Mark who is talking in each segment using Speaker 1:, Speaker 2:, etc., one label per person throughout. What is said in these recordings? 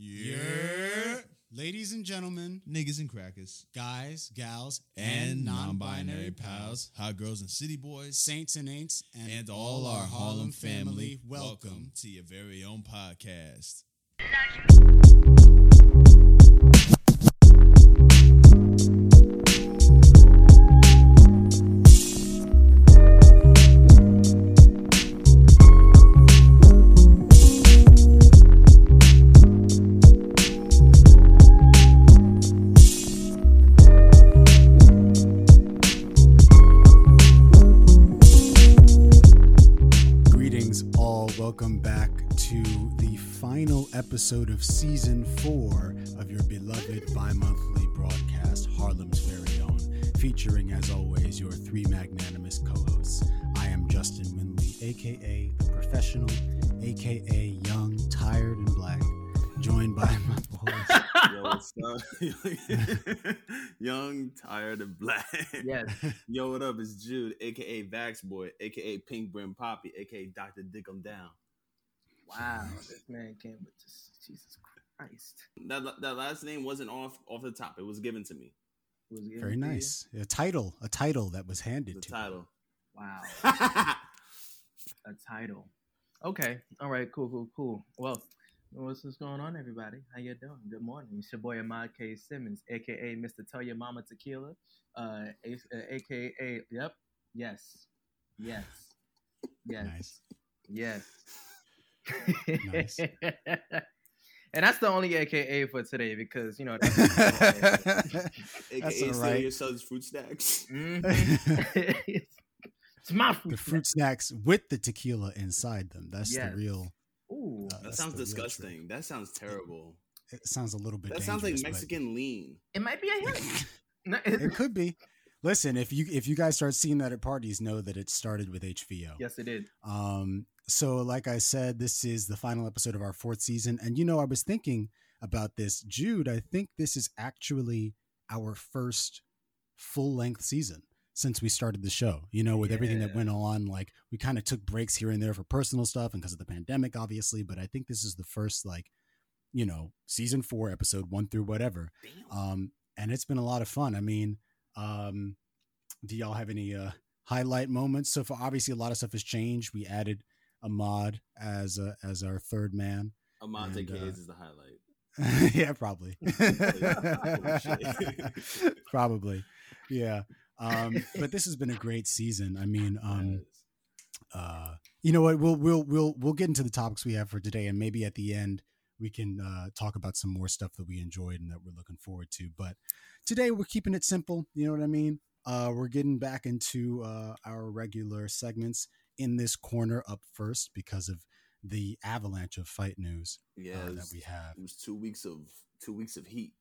Speaker 1: Yeah. Ladies and gentlemen,
Speaker 2: Niggas and crackers.
Speaker 1: guys, gals,
Speaker 2: And non-binary pals, hot girls and city boys,
Speaker 1: saints and ain'ts, and,
Speaker 2: and all our Harlem family, welcome. To your very own podcast.
Speaker 1: Episode of season four of your beloved bi monthly broadcast, Harlem's Very Own, featuring, as always, your three magnanimous co hosts. I am Justin Winley, aka The Professional, aka Young, Tired, and Black, joined by my boys.
Speaker 3: Yo, what's up? Young, tired, and black.
Speaker 4: Yes.
Speaker 3: Yo, what up? It's Jude, aka Vax Boy, aka Pink Brim Poppy, aka Dr. Dick 'em Down.
Speaker 4: Wow. This man came with this. Jesus Christ.
Speaker 3: That that last name wasn't off off the top. It was given to me.
Speaker 4: Was given
Speaker 1: Very
Speaker 4: to you?
Speaker 1: nice. A title, a title that was handed
Speaker 3: The
Speaker 1: to
Speaker 3: title.
Speaker 4: Wow. A title. Okay. All right. Cool. Cool. Cool. Well, what's what's going on, everybody? How you doing? Good morning. It's your boy Ahmad K. Simmons, aka Mr. Tell Your Mama Tequila, uh, a- uh, aka Yep. Yes. Yes. Yes.
Speaker 1: Nice.
Speaker 4: Yes.
Speaker 1: Nice.
Speaker 4: And that's the only AKA for today because you know. That's
Speaker 3: AKA
Speaker 1: That's all
Speaker 3: Sell
Speaker 1: right.
Speaker 3: Yourselves Fruit Snacks.
Speaker 4: Mhm. it's my fruit.
Speaker 1: the fruit snacks with the tequila inside them. That's
Speaker 4: Yes.
Speaker 1: the real.
Speaker 4: Ooh,
Speaker 1: Uh,
Speaker 3: That sounds disgusting. That sounds terrible.
Speaker 1: It sounds a little bit.
Speaker 3: That sounds like
Speaker 1: dangerous, but
Speaker 3: Mexican lean.
Speaker 4: it might be a hit. No,
Speaker 1: It could be. Listen, if you if you guys start seeing that at parties, know that it started with HVO.
Speaker 4: yes, it did.
Speaker 1: Um. So, like I said, this is the final episode of our fourth season, and you know, I was thinking about this, Jude. I think this is actually our first full length season since we started the show. You know, with everything that went on, like we kind of took breaks here and there for personal stuff and because of the pandemic, obviously. But I think this is the first, like, you know, season four, episode one through whatever.
Speaker 3: Damn.
Speaker 1: Um, and it's been a lot of fun. I mean, um, do y'all have any uh, highlight moments? So for obviously, a lot of stuff has changed. We added Ahmad as uh, as our third man.
Speaker 3: Amante
Speaker 1: and, uh,
Speaker 3: is the highlight.
Speaker 1: yeah, probably. probably. Yeah. Um, but this has been a great season. I mean, um, uh, you know what? We'll we'll we'll we'll get into the topics we have for today, and maybe at the end we can uh, talk about some more stuff that we enjoyed and that we're looking forward to. But today we're keeping it simple. You know what I mean? Uh, we're getting back into uh, our regular segments in this corner up first because of the avalanche of fight news
Speaker 3: yeah,
Speaker 1: uh,
Speaker 3: it
Speaker 1: that we have.
Speaker 3: It was two weeks of two weeks of heat.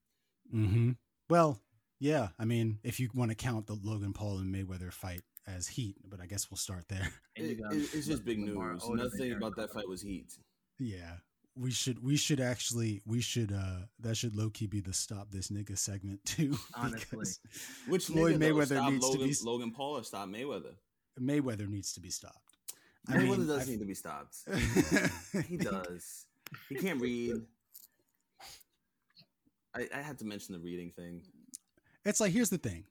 Speaker 1: hmm Well, yeah. I mean, if you want to count the Logan Paul and Mayweather fight as heat, but I guess we'll start there.
Speaker 4: And you
Speaker 3: It- it- it's just big
Speaker 4: Lamar
Speaker 3: news.
Speaker 4: Odom
Speaker 3: Nothing about that fight was heat.
Speaker 1: Yeah. We should we should actually we should uh that should low key be the stop this nigga segment too.
Speaker 4: Honestly.
Speaker 3: Which
Speaker 1: Floyd
Speaker 3: nigga, though,
Speaker 1: Mayweather
Speaker 3: stop
Speaker 1: needs to
Speaker 3: Logan,
Speaker 1: be-
Speaker 3: Logan Paul or stop Mayweather?
Speaker 1: Mayweather needs to be stopped. I
Speaker 3: Mayweather does
Speaker 1: I-
Speaker 3: need to be stopped. He does. he can't read. I, I had to mention the reading thing.
Speaker 1: it's like here's the thing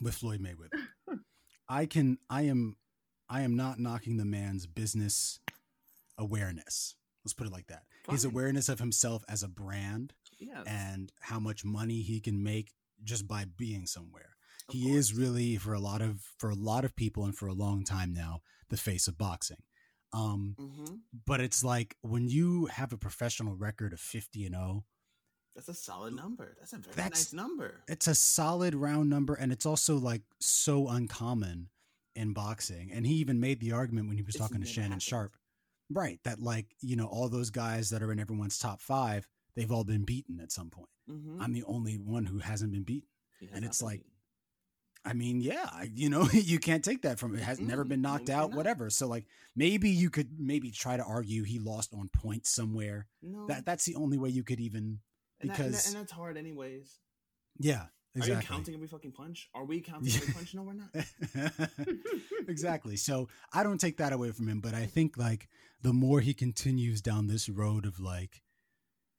Speaker 1: with Floyd Mayweather. I can I am I am not knocking the man's business awareness. Let's put it like that. His awareness of himself as a brand
Speaker 3: Yeah,
Speaker 1: and how much money he can make just by being somewhere.
Speaker 3: Of
Speaker 1: he is really for a lot of for a lot of people and for a long time now the face of boxing. Um
Speaker 3: hmm
Speaker 1: but it's like when you have a professional record of 50 and 0,
Speaker 3: that's a solid number. That's a very
Speaker 1: That's-
Speaker 3: nice number.
Speaker 1: it's a solid round number and it's also like so uncommon in boxing. And he even made the argument when he was
Speaker 3: It's
Speaker 1: talking to Shannon. Sharpe. Right, that like, you know, all those guys that are in everyone's top 5, they've all been beaten at some point.
Speaker 3: Mm-hmm.
Speaker 1: I'm the only one who hasn't been beaten.
Speaker 3: Has
Speaker 1: and it's like,
Speaker 3: beaten.
Speaker 1: I mean, yeah, you know, you can't take that from it. Has never
Speaker 3: Mm-mm.
Speaker 1: been knocked out, whatever. So like maybe you could maybe try to argue he lost on points somewhere.
Speaker 3: no,
Speaker 1: That that's the only way you could even
Speaker 3: and that- and, that-
Speaker 1: because-
Speaker 3: and that's hard anyways.
Speaker 1: yeah, Exactly.
Speaker 3: Are you counting every fucking punch? Are we counting every punch? No, we're not.
Speaker 1: exactly. So I don't take that away from him, but I think like the more he continues down this road of like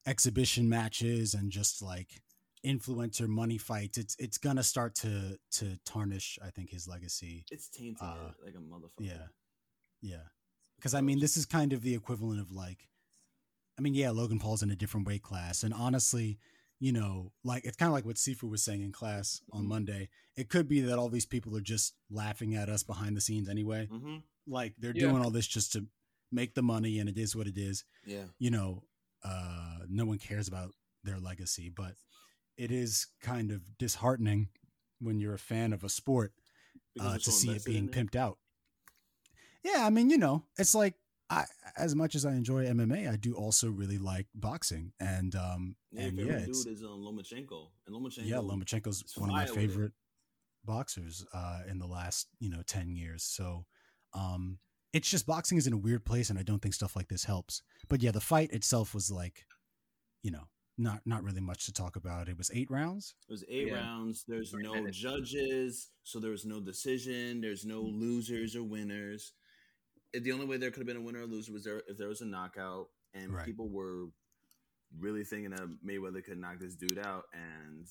Speaker 1: exhibition matches and just like influencer money fights, it's it's gonna start to to tarnish. I think his legacy.
Speaker 3: It's tainted
Speaker 1: Uh,
Speaker 3: it like a motherfucker.
Speaker 1: Yeah, yeah. Because I mean, this is kind of the equivalent of like, I mean, yeah, Logan Paul's in a different weight class, and honestly, you know, like it's kind of like what Sifu was saying in class on
Speaker 3: Mhm.
Speaker 1: Monday. It could be that all these people are just laughing at us behind the scenes anyway.
Speaker 3: Mm-hmm.
Speaker 1: Like they're
Speaker 4: Yeah.
Speaker 1: doing all this just to make the money, and it is what it is.
Speaker 3: Yeah.
Speaker 1: You know, uh, no one cares about their legacy, but it is kind of disheartening when you're a fan of a sport uh, to see it being pimped out. Yeah, I mean, you know, it's like I, as much as I enjoy MMA, I do also really like boxing, and um,
Speaker 3: Yeah,
Speaker 1: and yeah, it's
Speaker 3: dude is um, Lomachenko, and Lomachenko.
Speaker 1: yeah, Lomachenko's
Speaker 3: is
Speaker 1: one of my
Speaker 3: fire with it.
Speaker 1: favorite boxers uh, in the last you know ten years. So, um, it's just boxing is in a weird place, and I don't think stuff like this helps. But yeah, the fight itself was like, you know, not not really much to talk about. It was eight rounds.
Speaker 3: It was eight
Speaker 4: Yeah.
Speaker 3: rounds. There's
Speaker 4: Three
Speaker 3: no
Speaker 4: minutes.
Speaker 3: judges, so there was no decision. There's no losers or winners. The only way there could have been a winner or loser was there if there was a knockout, and
Speaker 1: Right.
Speaker 3: people were really thinking that Mayweather could knock this dude out, and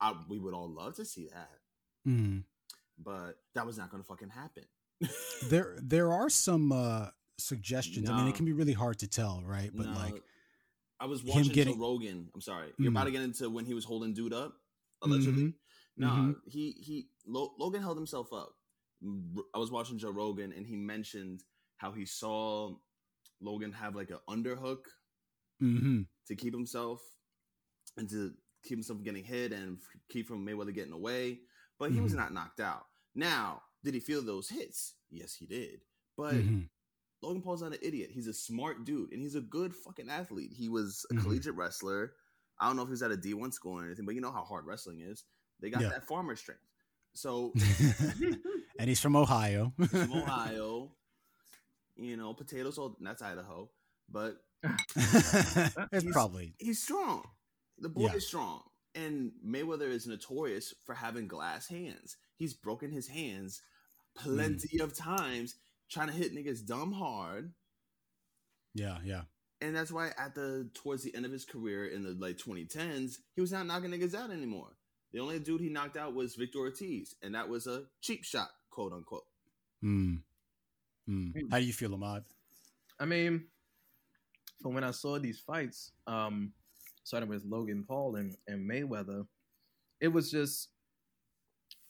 Speaker 3: I, we would all love to see that,
Speaker 1: Mm.
Speaker 3: but that was not going to fucking happen.
Speaker 1: There there are some uh, suggestions. I mean, it can be really hard to tell, right? But
Speaker 3: No,
Speaker 1: like.
Speaker 3: I was watching
Speaker 1: getting-
Speaker 3: Joe Rogan. I'm sorry, you're about to get into when he was holding dude up, allegedly.
Speaker 1: Mhm.
Speaker 3: No,
Speaker 1: Mhm.
Speaker 3: he he Lo- Logan held himself up. I was watching Joe Rogan and he mentioned how he saw Logan have like an underhook
Speaker 1: hmm
Speaker 3: to keep himself and to keep himself from getting hit and keep from Mayweather getting away, but he was
Speaker 1: Mhm.
Speaker 3: not knocked out. Now, did he feel those hits? Yes, he did. But Logan Paul's not an idiot. He's a smart dude and he's a good fucking athlete. He was a
Speaker 1: Mhm.
Speaker 3: collegiate wrestler. I don't know if he's at a D1 school or anything, but you know how hard wrestling is. They got
Speaker 1: Yeah.
Speaker 3: that farmer strength. So
Speaker 1: and he's from Ohio.
Speaker 3: He's from Ohio. You know, potatoes. All that's Idaho, but
Speaker 1: it's
Speaker 3: He's-
Speaker 1: probably
Speaker 3: he's strong. The boy
Speaker 1: Yeah.
Speaker 3: is strong, and Mayweather is notorious for having glass hands. He's broken his hands plenty of times trying to hit niggas dumb hard,
Speaker 1: yeah, yeah.
Speaker 3: and that's why at the towards the end of his career in the like 2010s, he was not knocking niggas out anymore. The only dude he knocked out was Victor Ortiz, and that was a cheap shot, quote unquote.
Speaker 1: Mm. Mm. How do you feel, Ahmad?
Speaker 4: I mean, from when I saw these fights, um, starting with Logan Paul and, and Mayweather, it was just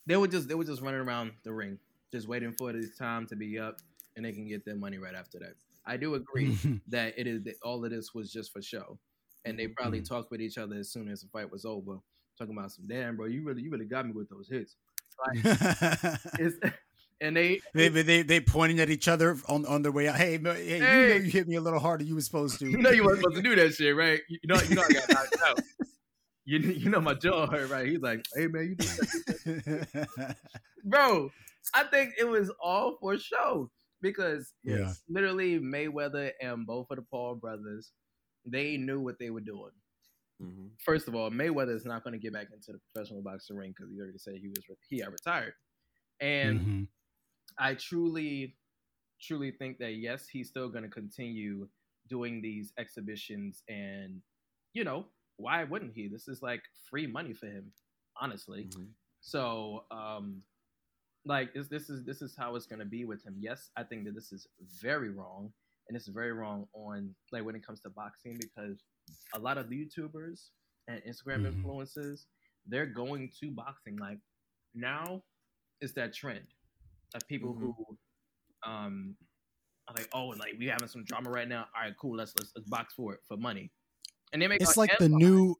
Speaker 4: they were just they were just running around the ring, just waiting for the time to be up, and they can get their money right after that. I do agree that it is that all of this was just for show, and they probably
Speaker 1: Mhm.
Speaker 4: talked with each other as soon as the fight was over, talking about some damn bro, you really you really got me with those hits. It's, and they
Speaker 1: they, they they pointing at each other on, on their way out. Hey, ma- hey, you know you hit me a little harder. You were supposed to.
Speaker 4: you know you weren't supposed to do that shit, right? You know, you know I got knocked out. You, you know my jaw hurt, right? He's like, hey man, you did that. bro. I think it was all for show because
Speaker 1: Yeah.
Speaker 4: literally Mayweather and both of the Paul brothers, they knew what they were doing.
Speaker 3: Mm-hmm.
Speaker 4: First of all, Mayweather is not going to get back into the professional boxing ring because he already said he was he had retired, and
Speaker 1: Mhm.
Speaker 4: I truly, truly think that yes, he's still going to continue doing these exhibitions, and you know why wouldn't he? This is like free money for him, honestly.
Speaker 3: Mm-hmm.
Speaker 4: So, um, like this, this is this is how it's going to be with him. Yes, I think that this is very wrong, and it's very wrong on like when it comes to boxing because a lot of YouTubers and Instagram
Speaker 1: Mhm.
Speaker 4: influencers they're going to boxing. Like now, it's that trend of people
Speaker 3: Mhm.
Speaker 4: who um are like, oh, like we having some drama right now. All right, cool. Let's let's, let's box for it for money, and they make
Speaker 1: It's
Speaker 4: a
Speaker 1: like the new.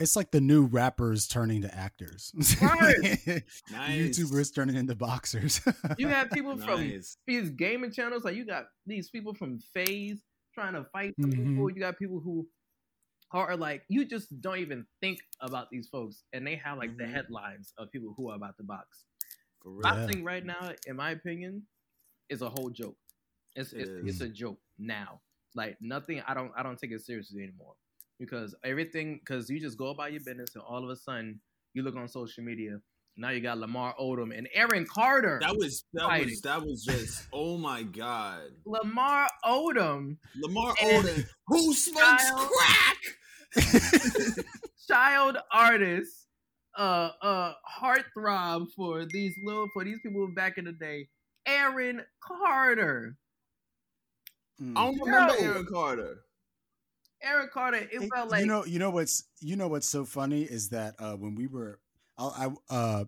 Speaker 1: It's like the new rappers turning to actors.
Speaker 4: Right.
Speaker 3: Nice.
Speaker 1: YouTubers turning into boxers.
Speaker 4: You have people from these gaming channels. Like you got these people from FaZe trying to fight some
Speaker 1: Mhm.
Speaker 4: people. You got people who are like you just don't even think about these folks, and they have like the
Speaker 3: Mhm.
Speaker 4: headlines of people who are about to box. Boxing right now, in my opinion, is a whole joke. It's
Speaker 3: It
Speaker 4: it's, it's a joke now. Like nothing. I don't I don't take it seriously anymore because everything because you just go about your business and all of a sudden you look on social media. Now you got Lamar Odom and Aaron Carter.
Speaker 3: That was that
Speaker 4: Fighting.
Speaker 3: was that was just oh my god.
Speaker 4: Lamar Odom
Speaker 3: Lamar Odom, who smokes
Speaker 4: Kyle-
Speaker 3: crack?
Speaker 4: child artist, uh, uh, heartthrob for these little for these people back in the day. Aaron Carter.
Speaker 1: Mm.
Speaker 3: I don't remember
Speaker 4: No.
Speaker 3: Aaron Carter.
Speaker 4: Aaron Carter. It
Speaker 1: It-
Speaker 4: felt like
Speaker 1: you know, you know what's you know what's so funny is that uh, when we were, I, I uh,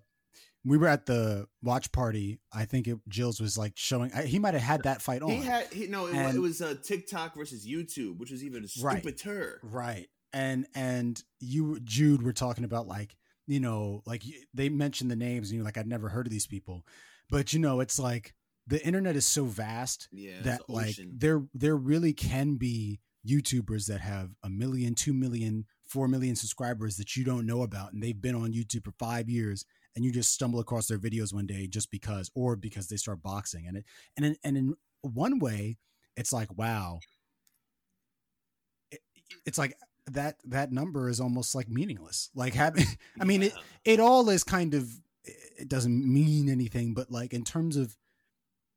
Speaker 1: we were at the watch party. I think it, Jill's was like showing. I, he might have had that fight on.
Speaker 3: He had he no, it, wa-
Speaker 1: And-
Speaker 3: it was uh, TikTok versus YouTube, which was even
Speaker 1: Right.
Speaker 3: stupider.
Speaker 1: Right. And and you Jude were talking about like, you know, like they mentioned the names and you're like I'd never heard of these people. But you know, it's like the internet is so vast
Speaker 3: Yeah,
Speaker 1: that like
Speaker 3: ocean.
Speaker 1: there there really can be YouTubers that have a million, two million, four million subscribers that you don't know about and they've been on YouTube for 5 years and you just stumble across their videos one day just because or because they start boxing and it and in, and in one way it's like wow. It, it's like that that number is almost like meaningless. Like having i mean it it all is kind of it doesn't mean anything but like in terms of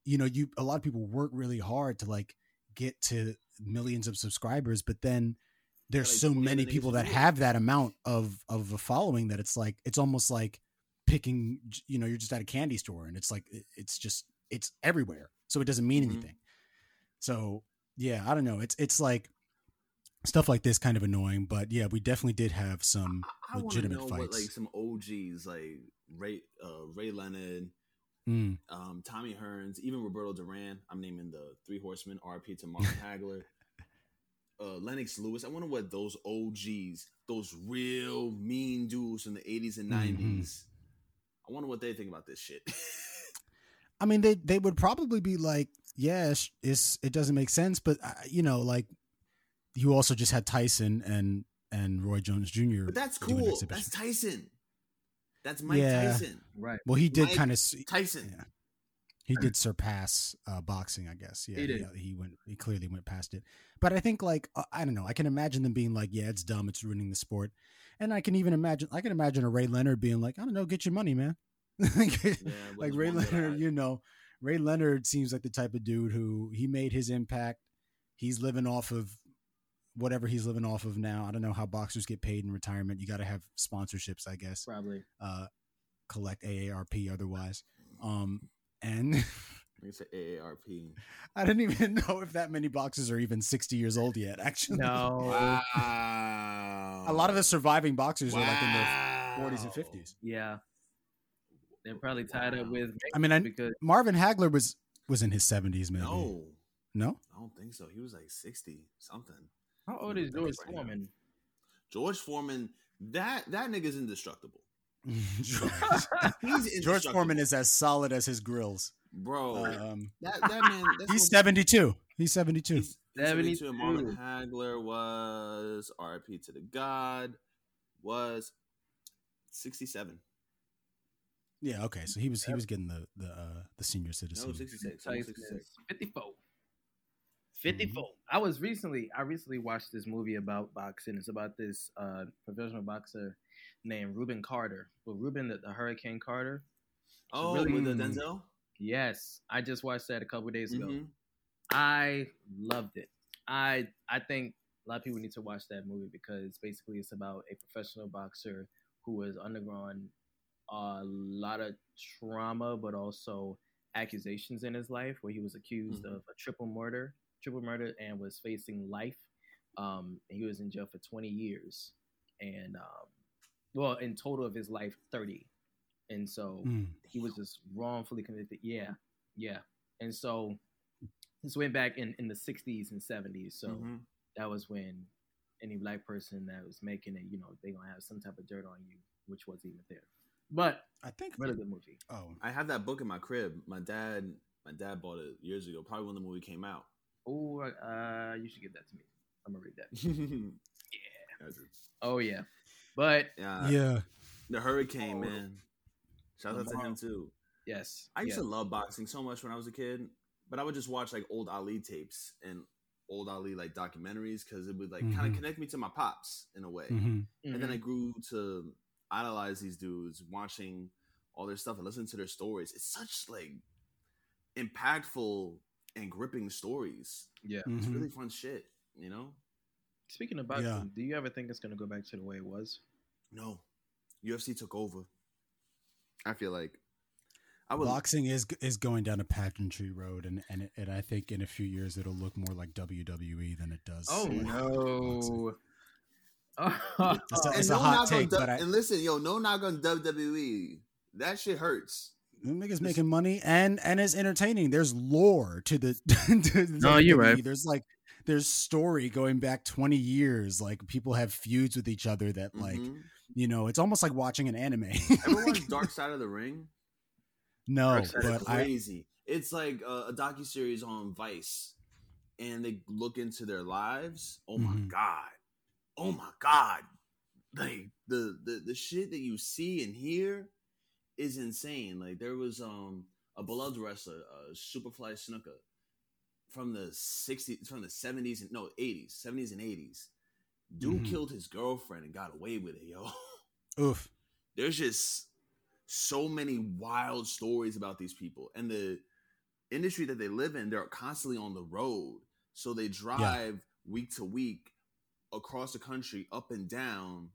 Speaker 1: you know you a lot of people work really hard to like get to millions of subscribers but then there's
Speaker 3: like
Speaker 1: so many people that have that amount of of a following that it's like it's almost like picking you know you're just at a candy store and it's like it's just it's everywhere so it doesn't mean
Speaker 3: Mhm.
Speaker 1: anything so yeah i don't know it's it's like stuff like this kind of annoying but yeah we definitely did have some
Speaker 3: I to
Speaker 1: legitimate
Speaker 3: know what
Speaker 1: fights.
Speaker 3: like some OGs like Ray uh, Ray Leonard,
Speaker 1: Mm.
Speaker 3: um, Tommy Hearns, even Roberto Duran. I'm naming the three horsemen. RP to Marvin Hagler, uh, Lennox Lewis. I wonder what those OGs, those real mean dudes from the 80s and
Speaker 1: Mhm.
Speaker 3: 90s. I wonder what they think about this shit.
Speaker 1: I mean, they they would probably be like, yeah, it's, it's it doesn't make sense, but uh, you know, like you also just had Tyson and and Roy Jones Jr.
Speaker 3: but that's cool. That's Tyson. That's Mike
Speaker 1: Yeah.
Speaker 3: Tyson.
Speaker 4: right.
Speaker 1: well, he did kind of
Speaker 3: Tyson.
Speaker 1: yeah, he did surpass uh, boxing, I guess. Yeah,
Speaker 4: He did.
Speaker 1: yeah, he went he clearly went past it. But I think like uh, I don't know, I can imagine them being like, yeah, it's dumb, it's ruining the sport, and I can even imagine I can imagine a Ray Leonard being like, I don't know, get your money, man. like
Speaker 3: Yeah,
Speaker 1: like Ray Leonard, you know, Ray Leonard seems like the type of dude who he made his impact. He's living off of whatever he's living off of now. I don't know how boxers get paid in retirement. You got to have sponsorships, I guess.
Speaker 4: Probably.
Speaker 1: Uh, collect AARP otherwise. Um, and
Speaker 3: They say AARP.
Speaker 1: I didn't even know if that many boxers are even 60 years old yet, actually.
Speaker 4: No.
Speaker 3: Wow.
Speaker 1: A lot of the surviving boxers
Speaker 3: wow.
Speaker 1: are like in their 40s and 50s.
Speaker 4: Yeah. They're probably tied up
Speaker 3: Wow.
Speaker 4: with
Speaker 1: I mean, I,
Speaker 4: because
Speaker 1: Marvin Hagler was was in his 70s, maybe.
Speaker 3: No,
Speaker 1: No?
Speaker 3: I don't think so. He was like 60 something.
Speaker 4: How old is George
Speaker 3: is right now.
Speaker 4: Foreman?
Speaker 3: George Foreman, that that nigga's indestructible.
Speaker 1: George,
Speaker 3: He's
Speaker 1: George. Foreman is as solid as his grills.
Speaker 3: bro.
Speaker 1: Um,
Speaker 3: that that man. That's
Speaker 1: he's 72. He's 72.
Speaker 3: He's, he's 72. and Marvin Hagler was RIP to the God was 67.
Speaker 1: yeah, okay. So he was he was getting the the uh, the senior citizen.
Speaker 3: No, 66. 66.
Speaker 4: is 54. 54. I was recently, I recently watched this movie about boxing. It's about this uh, professional boxer named Rubin Carter. Well, Rubin, the, the Hurricane Carter.
Speaker 3: Oh,
Speaker 4: really-
Speaker 3: with the Denzel?
Speaker 4: Yes, I just watched that a couple days ago.
Speaker 3: Mhm.
Speaker 4: I loved it. I I think a lot of people need to watch that movie because basically it's about a professional boxer who has undergone a lot of trauma, but also accusations in his life, where he was accused
Speaker 3: Mhm.
Speaker 4: of a triple murder, triple murder, and was facing life. Um, he was in jail for 20 years, and um, well, in total of his life, 30. And so
Speaker 1: Mm.
Speaker 4: he was just wrongfully convicted. Yeah, yeah. And so this went back in, in the 60s and 70s. So
Speaker 3: Mhm.
Speaker 4: that was when any black person that was making it, you know, they gonna have some type of dirt on you, which wasn't even there. But
Speaker 1: I think.
Speaker 4: really good movie.
Speaker 1: Oh,
Speaker 3: I have that book in my crib. My dad, my dad bought it years ago, probably when the movie came out.
Speaker 4: Oh, uh, you should give that to me. I'm gonna read that.
Speaker 3: yeah.
Speaker 4: Oh yeah, but
Speaker 3: Yeah.
Speaker 1: yeah.
Speaker 3: The Hurricane,
Speaker 4: Oh.
Speaker 3: man. Shout out to him too.
Speaker 4: yes,
Speaker 3: I used
Speaker 4: yes.
Speaker 3: to love boxing so much when I was a kid, but I would just watch like old Ali tapes and old Ali like documentaries because it would like kind
Speaker 1: Mhm.
Speaker 3: of connect me to my pops in a way.
Speaker 1: hmm
Speaker 3: And then. I grew to idolize these dudes, watching all their stuff and listening to their stories. It's such like impactful and gripping stories.
Speaker 4: yeah,
Speaker 3: It's
Speaker 1: Mhm.
Speaker 3: really fun shit, you know.
Speaker 4: Speaking of boxing,
Speaker 1: Yeah.
Speaker 4: do you ever think it's gonna go back to the way it was?
Speaker 3: No, UFC took over. I feel like I would.
Speaker 1: Boxing is is going down a pageantry road, and and and I think in a few years it'll look more like WWE than it does.
Speaker 4: Oh
Speaker 1: like
Speaker 4: no!
Speaker 1: It's a-
Speaker 3: and
Speaker 1: it's
Speaker 3: no
Speaker 1: hot
Speaker 3: knock on
Speaker 1: take, but I-
Speaker 3: and listen, yo, no knock on WWE. That shit hurts.
Speaker 1: The nigga's making money and and it's entertaining. There's lore to the. to the
Speaker 4: No, you're right.
Speaker 1: There's like there's story going back 20 years. Like people have feuds with each other that like
Speaker 3: Mhm.
Speaker 1: you know it's almost like watching an anime.
Speaker 3: Ever watch Dark Side of the Ring?
Speaker 1: no,
Speaker 4: Dark Side of
Speaker 3: It's
Speaker 1: but I
Speaker 3: crazy. It's like a, a docu series on Vice, and they look into their lives. Oh my
Speaker 1: Mhm.
Speaker 3: god! Oh my god! Like the the the shit that you see and hear is insane. Like there was um a beloved wrestler, uh, Superfly Snuka, from the '60s, from the '70s and no '80s, '70s and '80s. Dude
Speaker 1: Mhm.
Speaker 3: killed his girlfriend and got away with it, yo.
Speaker 1: oof.
Speaker 3: there's just so many wild stories about these people and the industry that they live in they're constantly on the road so they drive week to week across the country up and down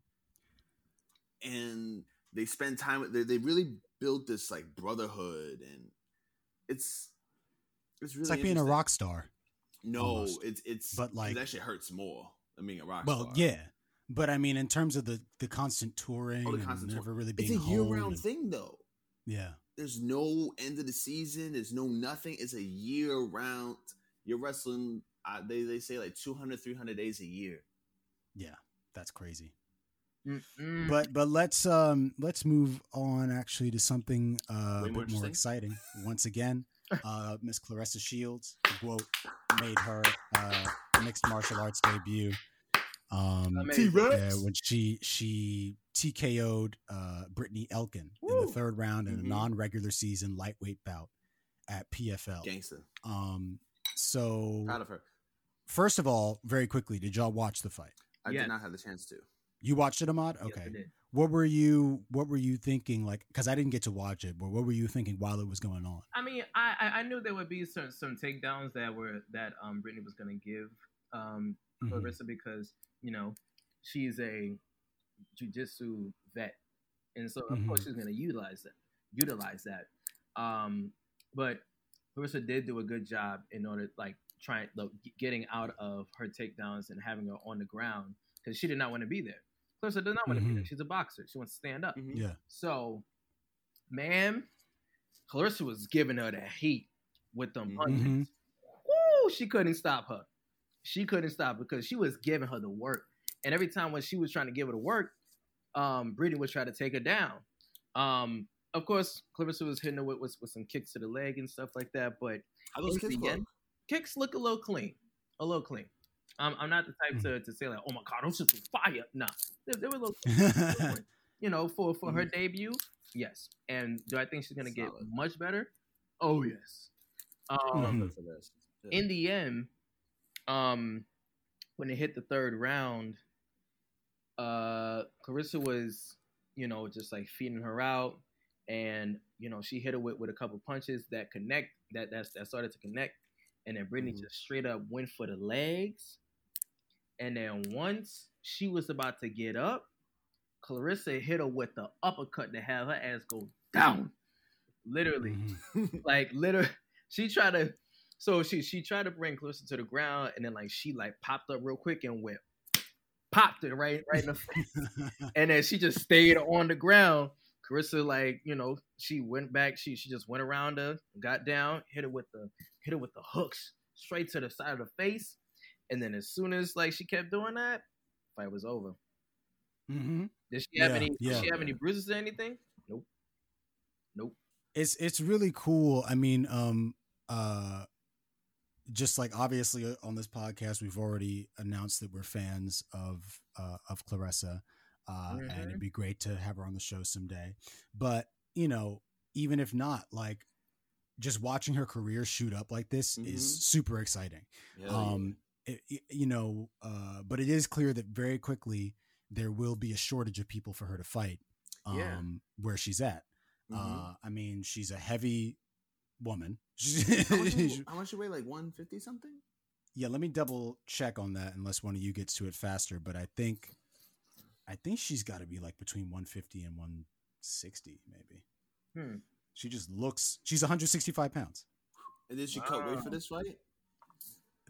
Speaker 3: and they spend time with they, they really built this like brotherhood and it's it's really
Speaker 1: It's like being a rock star.
Speaker 3: no
Speaker 1: almost.
Speaker 3: it's it's
Speaker 1: But, like-
Speaker 3: that shit hurts more than being a rock star.
Speaker 1: Well,
Speaker 3: star
Speaker 1: yeah, but I mean, in terms of the the constant touring,
Speaker 3: Oh, the
Speaker 1: and
Speaker 3: constant
Speaker 1: never
Speaker 3: tour-
Speaker 1: really
Speaker 3: it's
Speaker 1: being
Speaker 3: a year-round
Speaker 1: and-
Speaker 3: thing though
Speaker 1: Yeah,
Speaker 3: there's no end of the season. There's no nothing. It's a year round. You're wrestling. Uh, they they say like 200, 300 days a year.
Speaker 1: yeah, that's crazy.
Speaker 4: Mm-mm.
Speaker 1: But but let's um let's move on actually to something uh,
Speaker 3: Way
Speaker 1: a bit more
Speaker 3: interesting?
Speaker 1: exciting. Once again, uh, Miss Claressa Shields, quote, made her uh, mixed martial arts debut. Um,
Speaker 4: Amazing.
Speaker 1: yeah, when she she TKO'd uh, Brittney Elkin in the third round in
Speaker 3: Mhm.
Speaker 1: a non-regular season lightweight bout at PFL.
Speaker 3: Gangster.
Speaker 1: Um, so
Speaker 3: Proud of her.
Speaker 1: first of all, very quickly, did y'all watch the fight?
Speaker 3: I
Speaker 4: Yes.
Speaker 3: did not have the chance to.
Speaker 1: You watched it, Ahmad?
Speaker 4: Yes,
Speaker 1: Okay.
Speaker 4: did.
Speaker 1: what were you What were you thinking? Like, because I didn't get to watch it, but what were you thinking while it was going on?
Speaker 4: I mean, I I- knew there would be some some takedowns that were that um Brittney was gonna give um
Speaker 1: Mhm.
Speaker 4: Claressa because you know she's a jujitsu vet, and so of course
Speaker 1: Mhm.
Speaker 4: she's gonna utilize that utilize that. Um, but Claressa did do a good job in order like trying like, getting out of her takedowns and having her on the ground because she did not want to be there. Claressa does not want to be there. She's a boxer. She wants to stand up.
Speaker 3: Mhm.
Speaker 1: Yeah.
Speaker 4: So, man, Claressa was giving her the heat with them
Speaker 3: Mhm.
Speaker 4: punches.
Speaker 1: Mhm.
Speaker 4: Woo! She couldn't stop her. She couldn't stop because she was giving her the work. And every time when she was trying to give her the work, um, Brittney would try to take her down. Um, of course, Claressa was hitting her with, with, with some kicks to the leg and stuff like that. But
Speaker 3: How those
Speaker 4: In
Speaker 3: kids look?
Speaker 4: kicks look a little clean, a little clean. Um, I'm not the type
Speaker 1: Mm.
Speaker 4: to, to say like, oh my god, those shits was fire. Nah, there, they were a little
Speaker 1: Mm-hmm.
Speaker 4: you know, for for her debut, yes. And do I think she's gonna get much better? Oh yes. Um,
Speaker 1: Mhm.
Speaker 3: Good for this. Yeah.
Speaker 4: in the end, um, when it hit the third round, uh, Claressa was, you know, just like feeding her out, and you know, she hit her with, with a couple punches that connect, that that's, that started to connect, and then Brittney
Speaker 3: Mhm.
Speaker 4: just straight up went for the legs, and then once she was about to get up, Claressa hit her with the uppercut to have her ass go down, literally.
Speaker 1: Mhm.
Speaker 4: like literally she tried to so she she tried to bring Claressa to the ground and then like she like popped up real quick and went popped it right right in the face. And then she just stayed on the ground. Claressa like you know she went back she she just went around her got down hit her with the hit her with the hooks straight to the side of the face and then as soon as like she kept doing that fight was over
Speaker 1: Mhm.
Speaker 4: did she have
Speaker 1: Yeah,
Speaker 4: any
Speaker 1: yeah.
Speaker 4: did she have any bruises or anything nope nope
Speaker 1: it's it's really cool. I mean, um, uh, just like obviously uh, on this podcast, we've already announced that we're fans of uh, of Claressa, uh, and
Speaker 4: Mhm.
Speaker 1: it'd be great to have her on the show someday. But you know, even if not, like just watching her career shoot up like this
Speaker 3: Mhm.
Speaker 1: is super exciting.
Speaker 3: Yeah.
Speaker 1: um it, it- you know uh but it is clear that very quickly there will be a shortage of people for her to fight um
Speaker 3: Yeah.
Speaker 1: where she's at
Speaker 3: Mhm.
Speaker 1: uh i mean she's a heavy woman
Speaker 3: how, much you, how much you weigh? Like one fifty something?
Speaker 1: Yeah, let me double check on that unless one of you gets to it faster. But I think, I think she's got to be like between 150 and 160, maybe.
Speaker 4: Hmm.
Speaker 1: She just looks. She's 165 pounds.
Speaker 3: And did she cut weight for this fight?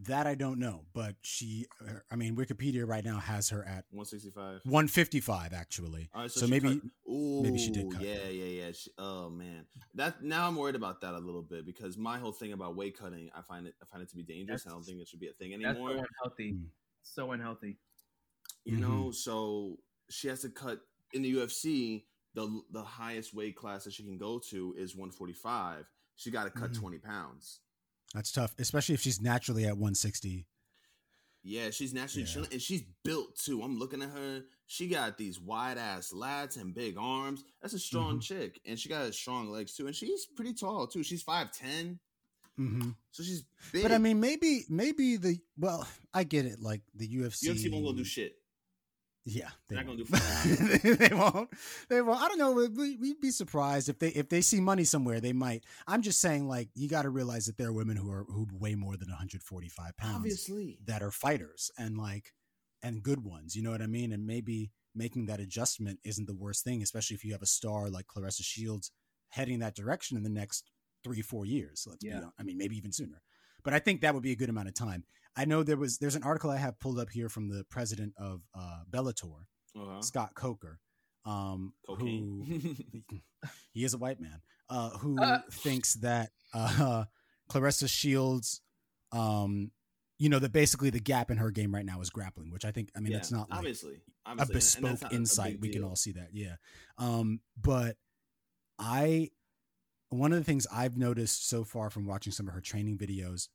Speaker 1: That I don't know, but she, I mean, Wikipedia right now has her at
Speaker 3: 165.
Speaker 1: 155 actually.
Speaker 3: All right,
Speaker 1: So
Speaker 3: she
Speaker 1: maybe-
Speaker 3: cut- Ooh,
Speaker 1: maybe she did cut
Speaker 3: Yeah,
Speaker 1: weight.
Speaker 3: yeah, yeah. She, oh man, that now I'm worried about that a little bit because my whole thing about weight cutting, I find it, I find it to be dangerous. I don't think it should be a thing
Speaker 4: That's
Speaker 3: anymore.
Speaker 4: so unhealthy.
Speaker 1: Mm.
Speaker 4: So unhealthy.
Speaker 3: you
Speaker 1: Mhm.
Speaker 3: know, so she has to cut in the UFC. The the highest weight class that she can go to is 145. She got to cut
Speaker 1: Mhm.
Speaker 3: 20 pounds.
Speaker 1: That's tough, especially if she's naturally at 160.
Speaker 3: Yeah, she's naturally
Speaker 1: Yeah.
Speaker 3: chilling, and she's built too. I'm looking at her. She got these wide ass lats and big arms. That's a strong
Speaker 1: Mhm.
Speaker 3: chick, and she got strong legs too. And she's pretty tall too. She's five ten,
Speaker 1: hmm
Speaker 3: so she's big.
Speaker 1: But I mean, maybe, maybe the well, I get it. Like the UFC,
Speaker 3: UFC won't go do shit.
Speaker 1: Yeah, they
Speaker 3: They're not
Speaker 1: won't.
Speaker 3: gonna do
Speaker 1: they won't. They won't. I don't know. We, we'd be surprised if they if they see money somewhere. They might. I'm just saying, like you got to realize that there are women who are who weigh more than 145 pounds
Speaker 3: Obviously,
Speaker 1: that are fighters and like and good ones. You know what I mean? And maybe making that adjustment isn't the worst thing, especially if you have a star like Claressa Shields heading that direction in the next three four years. Let's be
Speaker 4: Yeah.
Speaker 1: hon- I mean, maybe even sooner. But I think that would be a good amount of time. I know there was there's an article I have pulled up here from the president of uh, Bellator,
Speaker 3: uh-huh.
Speaker 1: Scott Coker, um, who he is a white man uh, who
Speaker 4: Uh.
Speaker 1: thinks that uh, Claressa Shields, um, you know, that basically the gap in her game right now is grappling, which I think, I mean,
Speaker 3: Yeah,
Speaker 1: that's not like
Speaker 3: obviously,
Speaker 1: a
Speaker 3: obviously. and
Speaker 1: bespoke
Speaker 3: that's a- a
Speaker 1: insight. We can all see that, yeah. Um, but I, one of the things I've noticed so far from watching some of her training videos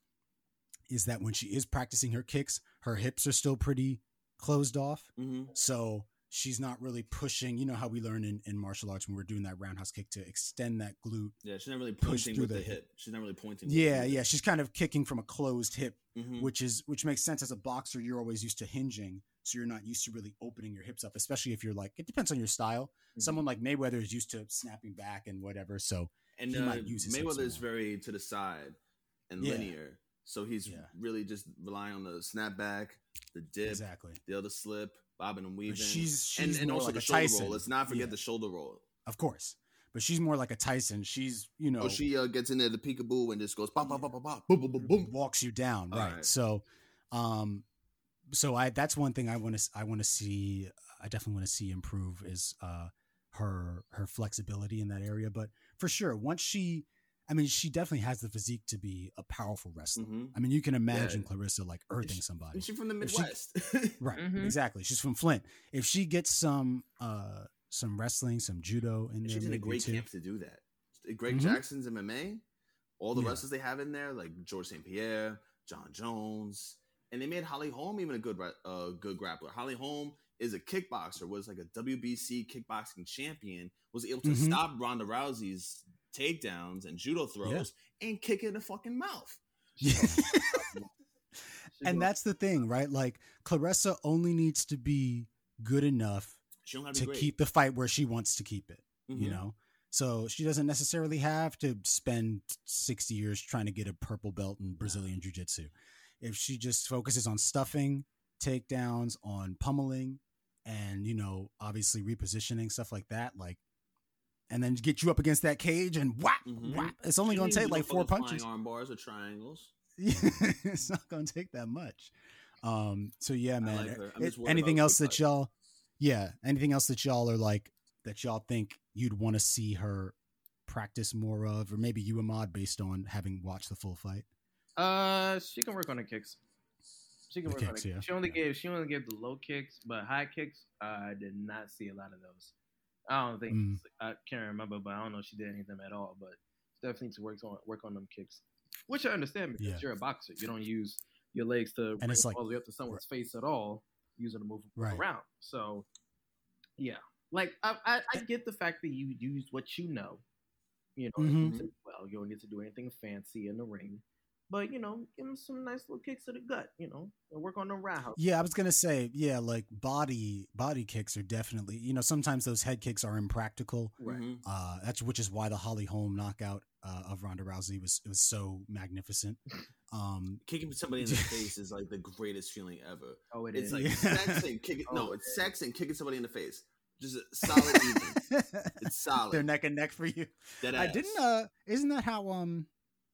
Speaker 1: is that when she is practicing her kicks, her hips are still pretty closed off.
Speaker 3: Mhm.
Speaker 1: So she's not really pushing. You know how we learn in, in martial arts when we're doing that roundhouse kick to extend that glute.
Speaker 3: Yeah, she's not really pushing
Speaker 1: through
Speaker 3: with the,
Speaker 1: the
Speaker 3: hip. She's not really pointing. with
Speaker 1: Yeah, yeah. She's kind of kicking from a closed hip,
Speaker 3: Mhm.
Speaker 1: which is which makes sense as a boxer. You're always used to hinging, so you're not used to really opening your hips up, especially if you're like. It depends on your style.
Speaker 3: Mhm.
Speaker 1: Someone like Mayweather is used to snapping back and whatever. So
Speaker 3: and uh,
Speaker 1: might use his
Speaker 3: Mayweather is very to the side and
Speaker 1: Yeah.
Speaker 3: linear, so he's
Speaker 1: Yeah.
Speaker 3: really just relying on the snapback, the dip,
Speaker 1: exactly,
Speaker 3: the other slip, bobbing and weaving.
Speaker 1: she's-
Speaker 3: and,
Speaker 1: she's
Speaker 3: and
Speaker 1: more
Speaker 3: also
Speaker 1: like
Speaker 3: the
Speaker 1: a
Speaker 3: shoulder
Speaker 1: Tyson.
Speaker 3: roll. Let's not forget
Speaker 1: Yeah.
Speaker 3: the shoulder roll.
Speaker 1: of course. But she's more like a Tyson. She's you know
Speaker 3: Oh, she uh, gets in there the peekaboo and just goes pop, pop, pop, pop, pop, boom, boom, boom, boom.
Speaker 1: walks you down right.
Speaker 3: right.
Speaker 1: so um so i that's one thing i want to i want to see i definitely want to see improve is uh her her flexibility in that area but for sure once she i mean she definitely has the physique to be a powerful wrestler
Speaker 3: Mhm.
Speaker 1: i mean you can imagine
Speaker 3: Yeah.
Speaker 1: claressa like earthing
Speaker 3: she-
Speaker 1: somebody
Speaker 3: And she's from the
Speaker 1: If she-
Speaker 3: Midwest.
Speaker 1: right
Speaker 4: Mhm.
Speaker 1: exactly she's from flint if she gets some uh some wrestling some judo in
Speaker 3: And
Speaker 1: there
Speaker 3: she's in a great
Speaker 1: too.
Speaker 3: camp to do that. Greg
Speaker 1: Mhm.
Speaker 3: Jackson's MMA, all the
Speaker 1: Yeah.
Speaker 3: wrestlers they have in there, like Georges St. Pierre, Jon Jones, and they made Holly Holm even a good uh, good grappler. Holly Holm is a kickboxer, was like a WBC kickboxing champion, was able to
Speaker 1: Mhm.
Speaker 3: stop Ronda Rousey's takedowns and judo throws and kick in the fucking mouth.
Speaker 1: And that's the thing right? Like claressa only needs to be good enough
Speaker 3: She don't have to
Speaker 1: to keep the fight where she wants to keep it you
Speaker 3: Mhm.
Speaker 1: know? So she doesn't necessarily have to spend 60 years trying to get a purple belt in brazilian jiu-jitsu. If she just focuses on stuffing takedowns on pummeling and you know obviously repositioning stuff like that like and then get you up against that cage and whap
Speaker 3: Mhm.
Speaker 1: whap it's only going to take like four punches
Speaker 3: arm bars or triangles.
Speaker 1: it's not going to take that much um so yeah man
Speaker 3: like
Speaker 1: It- anything else that
Speaker 3: fight.
Speaker 1: y'all yeah anything else that y'all are like that y'all think you'd want to see her practice more of or maybe you Ahmad based on having watched the full fight
Speaker 4: Uh, she can work on her kicks. She can
Speaker 1: The
Speaker 4: work
Speaker 1: kicks,
Speaker 4: on the
Speaker 1: yeah.
Speaker 4: She only
Speaker 1: Yeah.
Speaker 4: gave she only gave the low kicks, but high kicks, I did not see a lot of those. I don't think
Speaker 1: Mm.
Speaker 4: I can't remember, but I don't know if she did any of them at all. But definitely to work on work on them kicks, which I understand because
Speaker 1: Yeah.
Speaker 4: you're a boxer. You don't use your legs to bring
Speaker 1: it's like-
Speaker 4: all the way up to someone's face at all. Using to move
Speaker 1: Right.
Speaker 4: around. So, yeah, like I, I I get the fact that you use what you know. You know,
Speaker 1: Mhm.
Speaker 4: well, you don't need to do anything fancy in the ring but you know, give him some nice little kicks to the gut. You know, and work on the roundhouse.
Speaker 1: Yeah, I was gonna say, yeah, like body body kicks are definitely, you know, sometimes those head kicks are impractical.
Speaker 4: Right.
Speaker 3: Mhm.
Speaker 1: Uh, that's which is why the Holly Holm knockout uh, of Ronda Rousey was was so magnificent. Um,
Speaker 3: Kicking somebody in the face is like the greatest feeling ever.
Speaker 4: Oh, it
Speaker 3: It's
Speaker 4: is.
Speaker 3: like
Speaker 1: Yeah.
Speaker 3: sex and kicking.
Speaker 4: Oh,
Speaker 3: no, it's
Speaker 4: yeah.
Speaker 3: sex and kicking somebody in the face. Just a solid even. It's solid.
Speaker 1: They're neck and neck for you.
Speaker 3: Dead
Speaker 1: I
Speaker 3: ass.
Speaker 1: didn't. Uh, isn't that how? Um,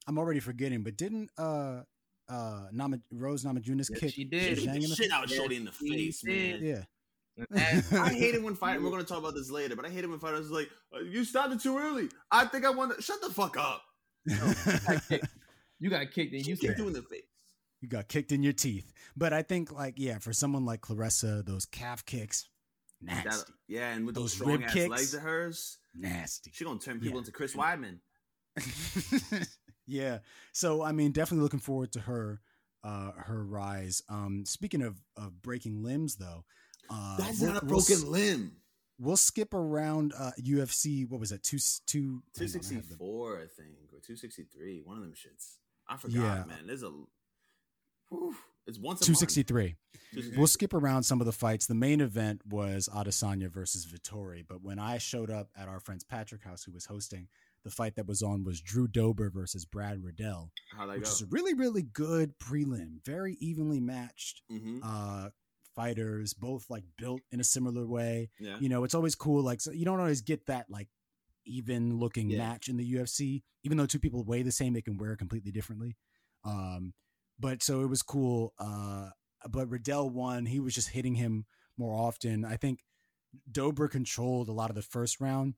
Speaker 1: I'm already forgetting, but didn't uh, uh, Nama, Rose Namajunas
Speaker 4: Yes,
Speaker 1: kick
Speaker 4: she did.
Speaker 1: Zhang in
Speaker 3: shit out of
Speaker 4: Yes,
Speaker 3: Shorty in the
Speaker 4: he
Speaker 3: face,
Speaker 4: did.
Speaker 3: man.
Speaker 1: Yeah.
Speaker 4: And
Speaker 3: I hate it when fight. We're gonna talk about this later, but I hate it when fighters is like, uh, "You started too early." I think I won. The- Shut the fuck up.
Speaker 4: got kicked. you got kicked and you
Speaker 3: You
Speaker 4: said,
Speaker 3: kicked you in the face.
Speaker 1: you got kicked in your teeth. But I think, like, yeah, for someone like Claressa, those calf kicks,
Speaker 3: That-
Speaker 1: nasty,
Speaker 3: yeah, and with those,
Speaker 1: Those
Speaker 3: strong
Speaker 1: rib
Speaker 3: ass
Speaker 1: kicks.
Speaker 3: legs of hers,
Speaker 1: nasty.
Speaker 3: she gonna turn people
Speaker 1: Yeah.
Speaker 3: into Chris Weidman.
Speaker 1: yeah. So I mean, definitely looking forward to her, uh, her rise. Um, speaking of of breaking limbs, though, uh,
Speaker 3: That's
Speaker 1: we'll-
Speaker 3: not a
Speaker 1: we'll
Speaker 3: broken limb.
Speaker 1: We'll skip around uh, UFC. What was it? Two two
Speaker 3: Two
Speaker 1: hang on, I
Speaker 3: think, or two sixty three. One of them shits. I forgot,
Speaker 1: Yeah.
Speaker 3: man. There's a. Whew, it's once a
Speaker 1: Two
Speaker 3: month. 263.
Speaker 1: We'll skip around some of the fights. The main event was Adesanya versus Vettori, but when I showed up at our friend's Patrick House, who was hosting, the fight that was on was Drew Dober versus Brad Riddell, which
Speaker 3: go?
Speaker 1: is a really, really good prelim, very evenly matched
Speaker 3: mm-hmm.
Speaker 1: uh, fighters, both like built in a similar way.
Speaker 3: Yeah.
Speaker 1: You know, it's always cool. Like so you don't always get that like even looking
Speaker 3: Yeah.
Speaker 1: match in the UFC, even though two people weigh the same, they can wear completely differently. Um, but so it was cool. Uh, but Riddell won. He was just hitting him more often. I think Dober controlled a lot of the first round.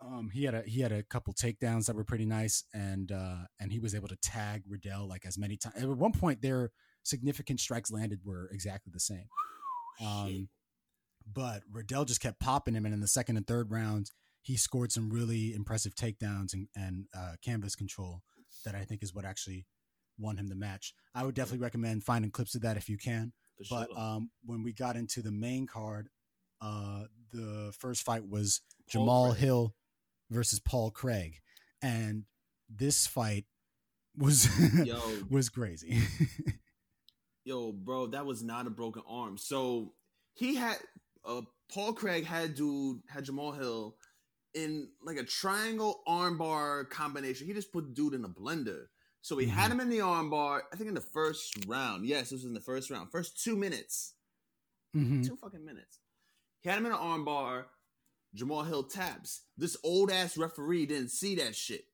Speaker 1: Um, he had a he had a couple takedowns that were pretty nice, and uh, and he was able to tag Riddell like as many times. At one point, their significant strikes landed were exactly the same. Um, but Riddell just kept popping him, and in the second and third rounds, he scored some really impressive takedowns and, and uh, canvas control that I think is what actually won him the match. I would definitely recommend finding clips of that if you can.
Speaker 3: For
Speaker 1: But
Speaker 3: sure.
Speaker 1: um, when we got into the main card, uh, the first fight was Jamal Hill versus Paul Craig, and this fight was
Speaker 3: Yo.
Speaker 1: was crazy.
Speaker 3: Yo, bro, that was not a broken arm. So he had uh Paul Craig had dude had Jamal Hill in like a triangle armbar combination. He just put dude in a blender. So he had
Speaker 1: Mhm.
Speaker 3: him in the armbar, I think in the first round. Yes, this was in the first round. First two minutes.
Speaker 1: Mhm.
Speaker 3: Two fucking minutes. He had him in an armbar. Jamal Hill taps. This old ass referee didn't see that shit.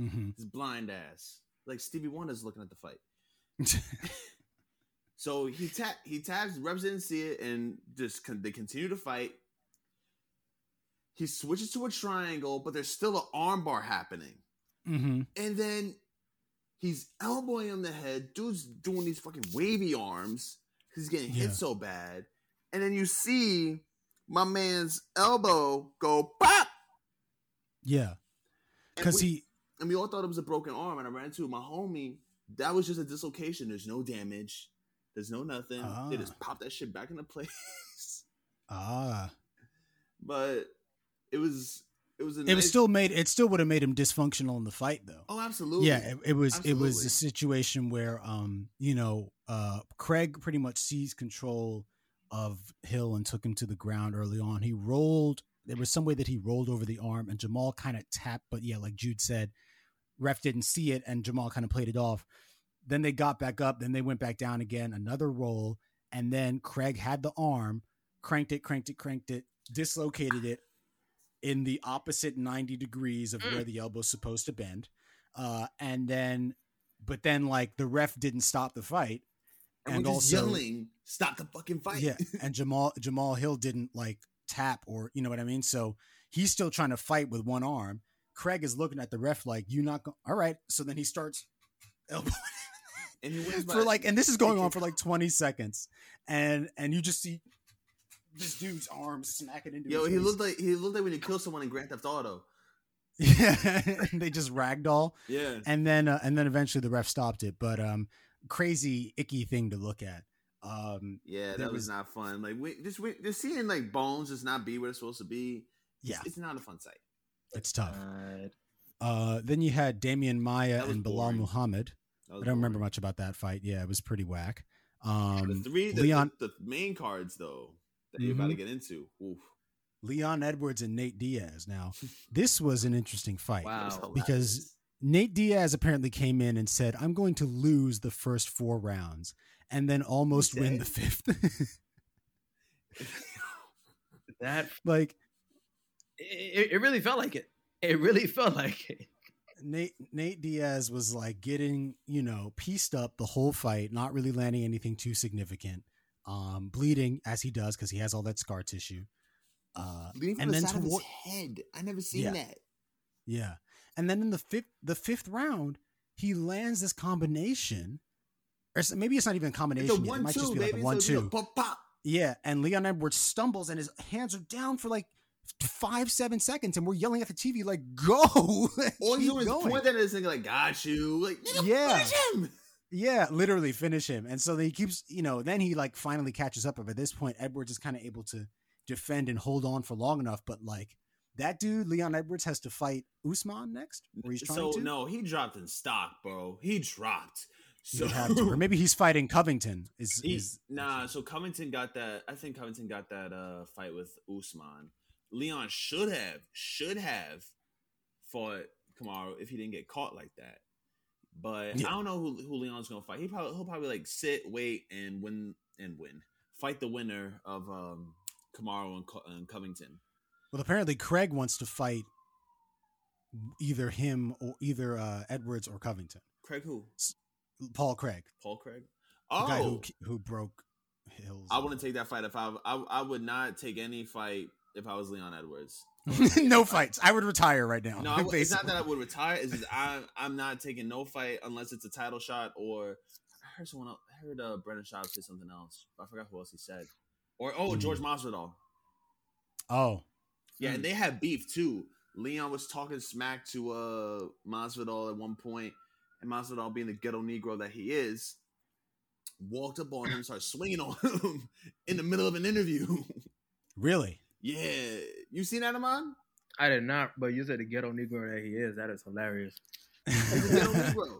Speaker 1: Mhm.
Speaker 3: His blind ass. Like Stevie Wonder's looking at the fight. So he tap he taps, reps didn't see it, and just con- they continue to fight. He switches to a triangle, but there's still an armbar happening.
Speaker 1: Mhm.
Speaker 3: And then he's elbowing him in the head. Dude's doing these fucking wavy arms. He's getting hit so bad. And then you see my man's elbow go pop.
Speaker 1: Yeah, because he
Speaker 3: and we all thought it was a broken arm. And I ran to my homie. That was just a dislocation. There's no damage. There's no nothing. They just
Speaker 1: Ah.
Speaker 3: popped that shit back into place.
Speaker 1: ah,
Speaker 3: but it was it was a
Speaker 1: it was still made. It still would have made him dysfunctional in the fight, though.
Speaker 3: oh absolutely
Speaker 1: yeah, it, it was. It was a situation where, um, you know, uh, Craig pretty much seized control of Hill and took him to the ground early on. He rolled. There was some way that he rolled over the arm, and Jamal kind of tapped. But yeah, like Jude said, ref didn't see it, and Jamal kind of played it off. Then they got back up. Then they went back down again. Another roll, and then Craig had the arm, cranked it, cranked it, cranked it, dislocated it in the opposite 90 degrees of
Speaker 4: Mm.
Speaker 1: where the elbow's supposed to bend. Uh, and then, but then like the ref didn't stop the fight.
Speaker 3: And,
Speaker 1: and also-
Speaker 3: yelling stop the fucking fight
Speaker 1: Yeah. And Jamal, Jamal Hill didn't like tap or, you know what I mean? So he's still trying to fight with one arm. Craig is looking at the ref like, you not going, all right. So then he starts elbowing
Speaker 3: and he wins
Speaker 1: for like, and this is going on for like 20 seconds. And, and you just see this dude's arm smacking into
Speaker 3: yo
Speaker 1: his
Speaker 3: he
Speaker 1: face.
Speaker 3: looked like he looked like when you kill someone in Grand Theft Auto
Speaker 1: Yeah, they just ragdoll,
Speaker 3: yeah
Speaker 1: and then uh, and then eventually the ref stopped it. But um, crazy icky thing to look at. Um,
Speaker 3: yeah that was,
Speaker 1: was-
Speaker 3: not fun like we just we, just seeing like bones just not be where it's supposed to be
Speaker 1: yeah,
Speaker 3: it's not a fun sight
Speaker 1: it's tough.
Speaker 4: God.
Speaker 1: Uh, then you had
Speaker 3: Demian Maia
Speaker 1: and Belal
Speaker 3: boring.
Speaker 1: Muhammad I don't remember much about that fight. Yeah, it was pretty whack.
Speaker 3: The
Speaker 1: Um,
Speaker 3: three, the,
Speaker 1: Leon
Speaker 3: the, the main cards though that you're about to
Speaker 1: Mhm.
Speaker 3: get into. Oof.
Speaker 1: Leon Edwards and Nate Diaz. Now, this was an interesting fight.
Speaker 4: Wow.
Speaker 1: Because-
Speaker 3: hilarious.
Speaker 1: Nate Diaz apparently came in and said, "I'm going to lose the first four rounds and then almost win the
Speaker 3: did?
Speaker 1: fifth.
Speaker 4: That
Speaker 1: like
Speaker 4: it, it really felt like it. It really felt like it.
Speaker 1: Nate Nate Diaz was like getting, you know, pieced up the whole fight, not really landing anything too significant. Um, bleeding as he does because he has all that scar tissue. Uh,
Speaker 3: Bleeding from
Speaker 1: and
Speaker 3: the
Speaker 1: then
Speaker 3: side of his
Speaker 1: toward-
Speaker 3: head. I never seen
Speaker 1: Yeah.
Speaker 3: that.
Speaker 1: yeah, and then in the fifth the fifth round, he lands this combination, or maybe it's not even a combination. yet. It might
Speaker 3: two,
Speaker 1: just be like a one
Speaker 3: so, you know,
Speaker 1: two.
Speaker 3: pop, pop.
Speaker 1: Yeah, and Leon Edwards stumbles and his hands are down for like five seven seconds, and we're yelling at the TV like, "Go!"
Speaker 3: All he's doing is
Speaker 1: going.
Speaker 3: point at this nigga like, got you. Like,
Speaker 1: Yeah.
Speaker 3: finish him.
Speaker 1: Yeah, literally finish him. And so he keeps, you know, then he like finally catches up. But at this point, Edwards is kind of able to defend and hold on for long enough. But like that dude, Leon Edwards, has to fight Usman next, or he's trying
Speaker 3: So
Speaker 1: to.
Speaker 3: no, he dropped in stock, bro. He dropped. So
Speaker 1: to. or maybe he's fighting Covington. Is,
Speaker 3: He-
Speaker 1: is
Speaker 3: nah, so Covington got that. I think Covington got that uh fight with Usman. Leon should have, should have fought Kamaru if he didn't get caught like that. But
Speaker 1: Yeah.
Speaker 3: I don't know who, who Leon's gonna fight. He probably he'll probably like sit, wait, and win and win. Fight the winner of um Kamaru and, Co- and Covington.
Speaker 1: Well, apparently Craig wants to fight either him or either uh, Edwards or Covington.
Speaker 3: Craig who?
Speaker 1: Paul Craig,
Speaker 3: Paul Craig.
Speaker 1: the
Speaker 3: Oh,
Speaker 1: guy who who broke Hills.
Speaker 3: I wouldn't take that fight if I, I I would not take any fight if I was Leon Edwards.
Speaker 1: no fights. I would retire right now.
Speaker 3: No, I, it's not that I would retire. It's just I'm I'm not taking no fight unless it's a title shot or I heard someone else. I heard uh, Brendan Schaub say something else. I forgot who else he said. Or oh
Speaker 1: Mm.
Speaker 3: George Masvidal.
Speaker 1: Oh,
Speaker 3: Yeah,
Speaker 4: Mm.
Speaker 3: and they had beef too. Leon was talking smack to uh Masvidal at one point, and Masvidal, being the ghetto Negro that he is, walked up on him, and started swinging on him in the middle of an interview.
Speaker 1: really?
Speaker 3: yeah, you seen that, Amon?
Speaker 4: I did not, but you said the ghetto Negro that he is. That is hilarious.
Speaker 3: He's a ghetto Negro.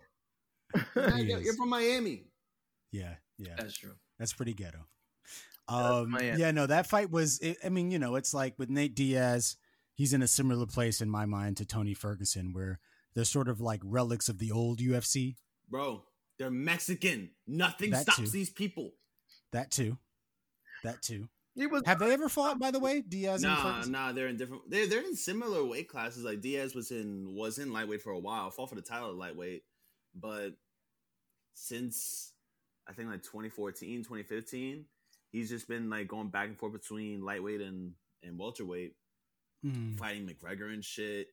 Speaker 1: He
Speaker 3: You're from Miami.
Speaker 1: Yeah, yeah.
Speaker 4: That's true.
Speaker 1: That's pretty ghetto. Um, yeah, no, that fight was. It, I mean, you know, it's like with Nate Diaz, he's in a similar place in my mind to Tony Ferguson, where they're sort of like relics of the old UFC.
Speaker 3: Bro, they're Mexican. Nothing
Speaker 1: That
Speaker 3: stops
Speaker 1: too.
Speaker 3: these people.
Speaker 1: That too. That too.
Speaker 4: Was
Speaker 1: Have they ever fought? By the way, Diaz and
Speaker 3: Nah,
Speaker 1: Ferguson.
Speaker 3: nah, they're in different. They're they're in similar weight classes. Like Diaz was in was in lightweight for a while, fought for the title of lightweight, but since I think like 2014, 2015, he's just been like going back and forth between lightweight and and welterweight,
Speaker 1: Mm,
Speaker 3: fighting McGregor and shit.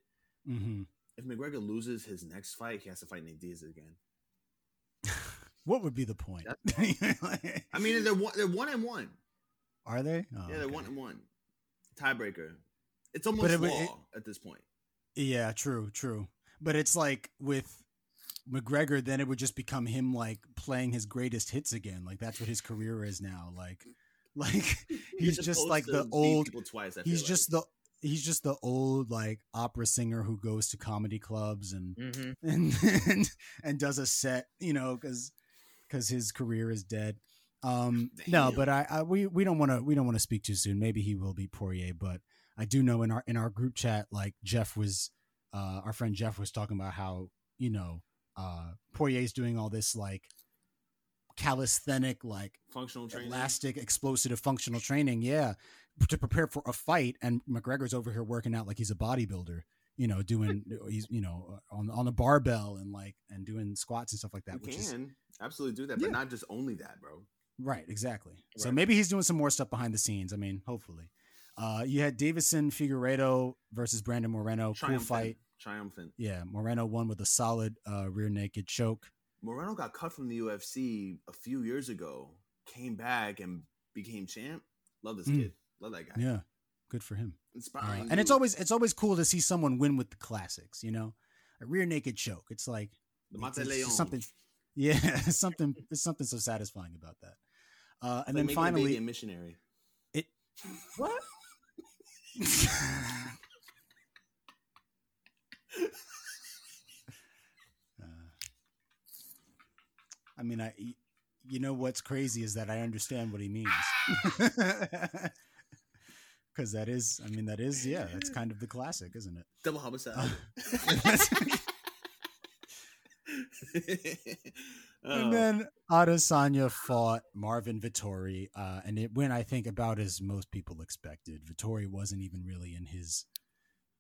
Speaker 1: hmm
Speaker 3: If McGregor loses his next fight, he has to fight Nate Diaz again.
Speaker 1: What would be the point?
Speaker 3: I mean, they're one, they're one and one.
Speaker 1: are they? Oh,
Speaker 3: yeah, they're
Speaker 1: okay.
Speaker 3: one and one. Tiebreaker. It's almost
Speaker 1: it-
Speaker 3: law
Speaker 1: it-
Speaker 3: at this point.
Speaker 1: Yeah, true, true. But it's like with McGregor, then it would just become him like playing his greatest hits again. Like that's what his career is now. Like, like he's
Speaker 3: You're
Speaker 1: just like the old.
Speaker 3: people twice. I
Speaker 1: He's
Speaker 3: feel
Speaker 1: just
Speaker 3: like.
Speaker 1: the he's just the old like opera singer who goes to comedy clubs and
Speaker 4: hmm
Speaker 1: and and, and does a set, you know, because because his career is dead. Um, no, but I, I we we don't want to we don't want to speak too soon. Maybe he will beat Poirier, but I do know in our in our group chat, like Jeff was, uh, our friend Jeff was talking about how you know uh Poirier's doing all this like calisthenic like
Speaker 3: functional training.
Speaker 1: elastic explosive functional training yeah to prepare for a fight and mcgregor's over here working out like he's a bodybuilder you know doing he's you know on on a barbell and like and doing squats and stuff like that
Speaker 3: you
Speaker 1: which
Speaker 3: can
Speaker 1: is
Speaker 3: absolutely do that, but not just only that, bro.
Speaker 1: right exactly. So maybe he's doing some more stuff behind the scenes i mean hopefully. Uh you had deiveson figueiredo versus brandon moreno cool fight
Speaker 3: Triumphant.
Speaker 1: yeah moreno won with a solid uh rear naked choke
Speaker 3: Moreno got cut from the UFC a few years ago, came back and became champ. Love this
Speaker 1: Mm.
Speaker 3: kid. Love that guy.
Speaker 1: yeah good for him Uh,
Speaker 3: Inspiring.
Speaker 1: and it's always it's always cool to see someone win with the classics you know a rear naked choke it's like
Speaker 3: the
Speaker 1: it's- it's
Speaker 3: Leon.
Speaker 1: something yeah something there's something so satisfying about that uh and
Speaker 3: Like
Speaker 1: then
Speaker 3: making a baby
Speaker 1: finally
Speaker 3: a missionary.
Speaker 1: it
Speaker 4: What?
Speaker 1: mean, I you know what's crazy is that I understand what he means. Because that is, I mean, that is, yeah, that's kind of the classic, isn't it?
Speaker 3: Double homicide.
Speaker 1: and
Speaker 3: Oh,
Speaker 1: then Adesanya fought Marvin Vettori, uh, and it went, I think, about as most people expected. Vettori wasn't even really in his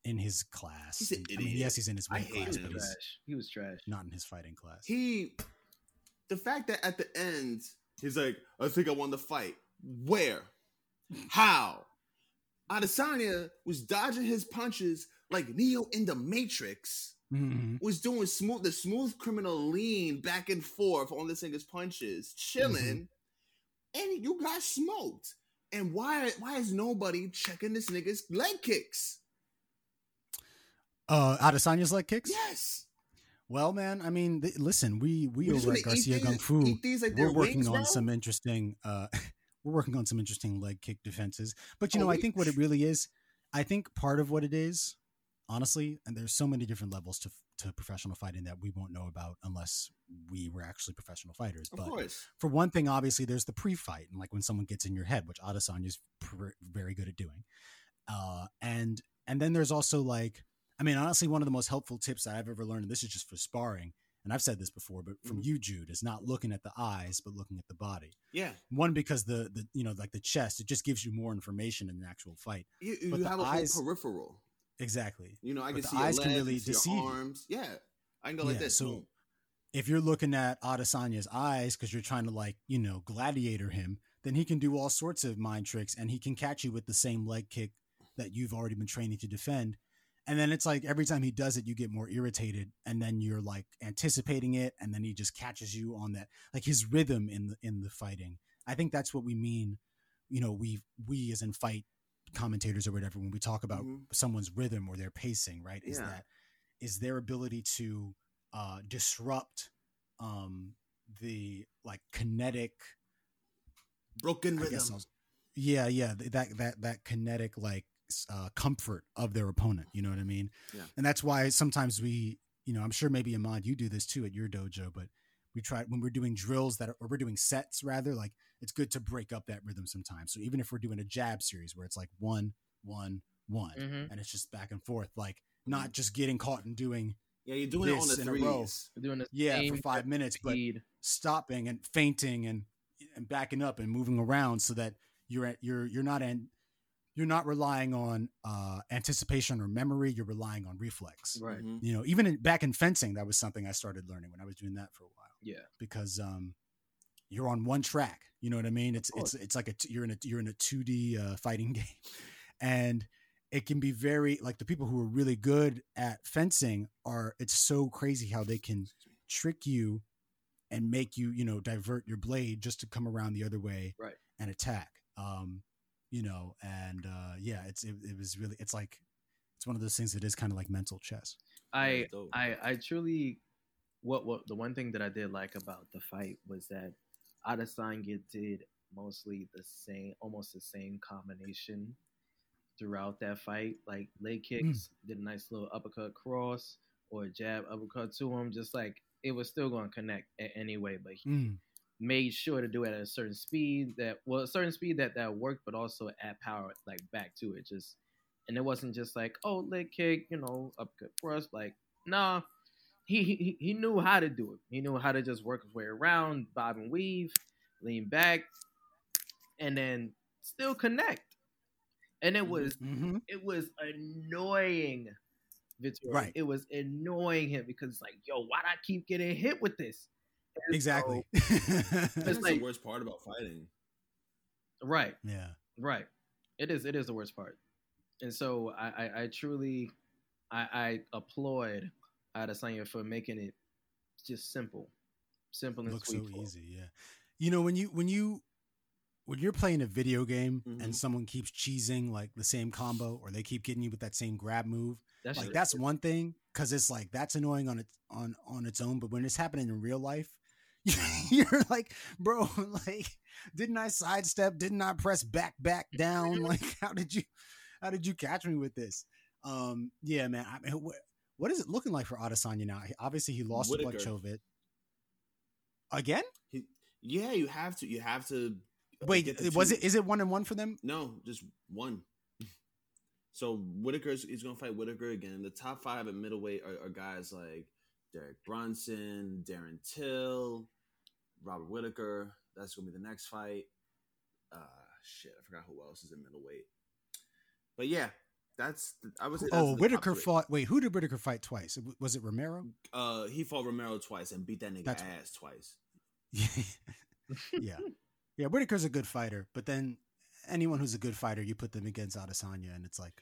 Speaker 1: in his class.
Speaker 3: He's an
Speaker 1: I mean, yes, he's in his weight class, but he's.
Speaker 4: He was trash.
Speaker 1: not in his fighting class.
Speaker 3: he, the fact that at the end he's like, I think I won the fight. Where? How? Adesanya was dodging his punches like Neo in the Matrix.
Speaker 1: Mhm.
Speaker 3: Was doing smooth the smooth criminal lean back and forth on this nigga's punches, chilling, and you got smoked. And why why is nobody checking this nigga's leg kicks?
Speaker 1: Uh, Adesanya's leg kicks.
Speaker 3: Yes.
Speaker 1: Well, man, I mean, th- listen, we we over at Garcia Gung Fu,
Speaker 3: like
Speaker 1: we're working on
Speaker 3: bro?
Speaker 1: some interesting. uh We're working on some interesting leg kick defenses, but you
Speaker 3: Oh,
Speaker 1: know, I think what it really is, I think part of what it is, honestly, and there's so many different levels to to professional fighting that we won't know about unless we were actually professional fighters.
Speaker 3: Of
Speaker 1: but
Speaker 3: course.
Speaker 1: for one thing, obviously, there's the pre-fight, and like when someone gets in your head, which Adesanya's pr- very good at doing. Uh, and and then there's also like, I mean, honestly, one of the most helpful tips I've ever learned, and this is just for sparring, and I've said this before, but from
Speaker 3: Mhm.
Speaker 1: you, Jude, is not looking at the eyes, but looking at the body.
Speaker 3: Yeah.
Speaker 1: One because the the you know like the chest, it just gives you more information in an actual fight.
Speaker 3: You, you have a
Speaker 1: eyes-
Speaker 3: whole peripheral.
Speaker 1: Exactly.
Speaker 3: You know, I
Speaker 1: But
Speaker 3: can see your
Speaker 1: eyes
Speaker 3: legs,
Speaker 1: can really
Speaker 3: can see
Speaker 1: deceive
Speaker 3: your
Speaker 1: you.
Speaker 3: arms. Yeah. I can go like
Speaker 1: Yeah,
Speaker 3: this.
Speaker 1: so-
Speaker 3: boom.
Speaker 1: if you're looking at Adesanya's eyes because you're trying to like you know gladiator him, then he can do all sorts of mind tricks and he can catch you with the same leg kick that you've already been training to defend. And then it's like every time he does it, you get more irritated, and then you're like anticipating it, and then he just catches you on that, like his rhythm in the in the fighting. I think that's what we mean, you know, we we as in fight commentators or whatever when we talk about
Speaker 3: Mhm.
Speaker 1: someone's rhythm or their pacing, right? Is
Speaker 3: Yeah.
Speaker 1: that is their ability to uh, disrupt um, the like kinetic
Speaker 3: Broken rhythm.
Speaker 1: I'll- yeah yeah that that that kinetic like uh, comfort of their opponent you know what i mean
Speaker 3: Yeah.
Speaker 1: and that's why sometimes we you know i'm sure maybe Ahmad you do this too at your dojo but we try when we're doing drills that are, or we're doing sets rather like it's good to break up that rhythm sometimes so even if we're doing a jab series where it's like one one one
Speaker 4: Mm-hmm.
Speaker 1: and it's just back and forth like not just getting caught and doing
Speaker 3: yeah, you're doing it on
Speaker 1: this
Speaker 3: the
Speaker 1: in a row.
Speaker 3: threes.
Speaker 4: We're doing the
Speaker 1: yeah for five minutes but stopping and feinting and and backing up and moving around so that you're at you're you're not in you're not relying on uh anticipation or memory you're relying on reflex
Speaker 4: Right.
Speaker 3: Mhm.
Speaker 1: you know even in, back in fencing that was something i started learning when i was doing that for a while
Speaker 4: Yeah.
Speaker 1: because um you're on one track you know what i mean it's it's it's like a t- you're in a you're in a 2d uh, fighting game and it can be very like the people who are really good at fencing are it's so crazy how they can trick you and make you you know divert your blade just to come around the other way
Speaker 4: Right.
Speaker 1: and attack um you know and uh yeah it's it, it was really it's like it's one of those things that is kind of like mental chess.
Speaker 4: I I I truly what what the one thing that I did like about the fight was that Adesanya did mostly the same almost the same combination throughout that fight. Like leg kicks, did a nice little uppercut cross or jab uppercut to him, just like it was still going to connect a- anyway, but he
Speaker 1: Mm,
Speaker 4: made sure to do it at a certain speed that well a certain speed that that worked but also add power like back to it just and it wasn't just like oh leg kick you know up uppercut cross like nah he, he he knew how to do it he knew how to just work his way around bob and weave lean back and then still connect and it
Speaker 3: Mhm.
Speaker 4: was
Speaker 1: mhm.
Speaker 4: it was annoying Victor.
Speaker 1: Right.
Speaker 4: It was annoying him because it's like, yo, why'd I keep getting hit with this? And
Speaker 1: exactly
Speaker 3: That's
Speaker 4: like-
Speaker 3: the worst part about fighting.
Speaker 4: right,
Speaker 1: yeah
Speaker 4: right. It is. It is the worst part. And so I, I, I truly, I, I applaud Adesanya for making it just simple, simple and
Speaker 1: looks
Speaker 4: sweet.
Speaker 1: so easy yeah you know when you when you when you're playing a video game
Speaker 3: Mhm.
Speaker 1: and someone keeps cheesing like the same combo or they keep getting you with that same grab move
Speaker 4: That's
Speaker 1: like
Speaker 4: just-
Speaker 1: that's one thing because it's like that's annoying on its on on its own but when it's happening in real life you're like bro like didn't i sidestep didn't i press back back down like how did you how did you catch me with this um yeah man i mean what, what is it looking like for Adesanya now obviously he lost to
Speaker 3: Whitaker.
Speaker 1: Blachowicz. Again?
Speaker 3: He, yeah, you have to. You have to. uh,
Speaker 1: Wait, was
Speaker 3: two-
Speaker 1: it? Is it one and one for them?
Speaker 3: No, just one. So Whitaker is gonna fight Whitaker again. The top five at middleweight are, are guys like Derek Brunson, Darren Till, Robert Whitaker. That's gonna be the next fight. Uh, shit, I forgot who else is in middleweight. But yeah, that's the, I. That's
Speaker 1: Oh,
Speaker 3: the
Speaker 1: Whitaker fought. Wait, who did Whitaker fight twice? Was it Romero?
Speaker 3: Uh, he fought Romero twice and beat that nigga
Speaker 1: That's-
Speaker 3: ass twice.
Speaker 1: yeah, yeah. Whitaker's a good fighter, but then anyone who's a good fighter, you put them against Adesanya, and it's like,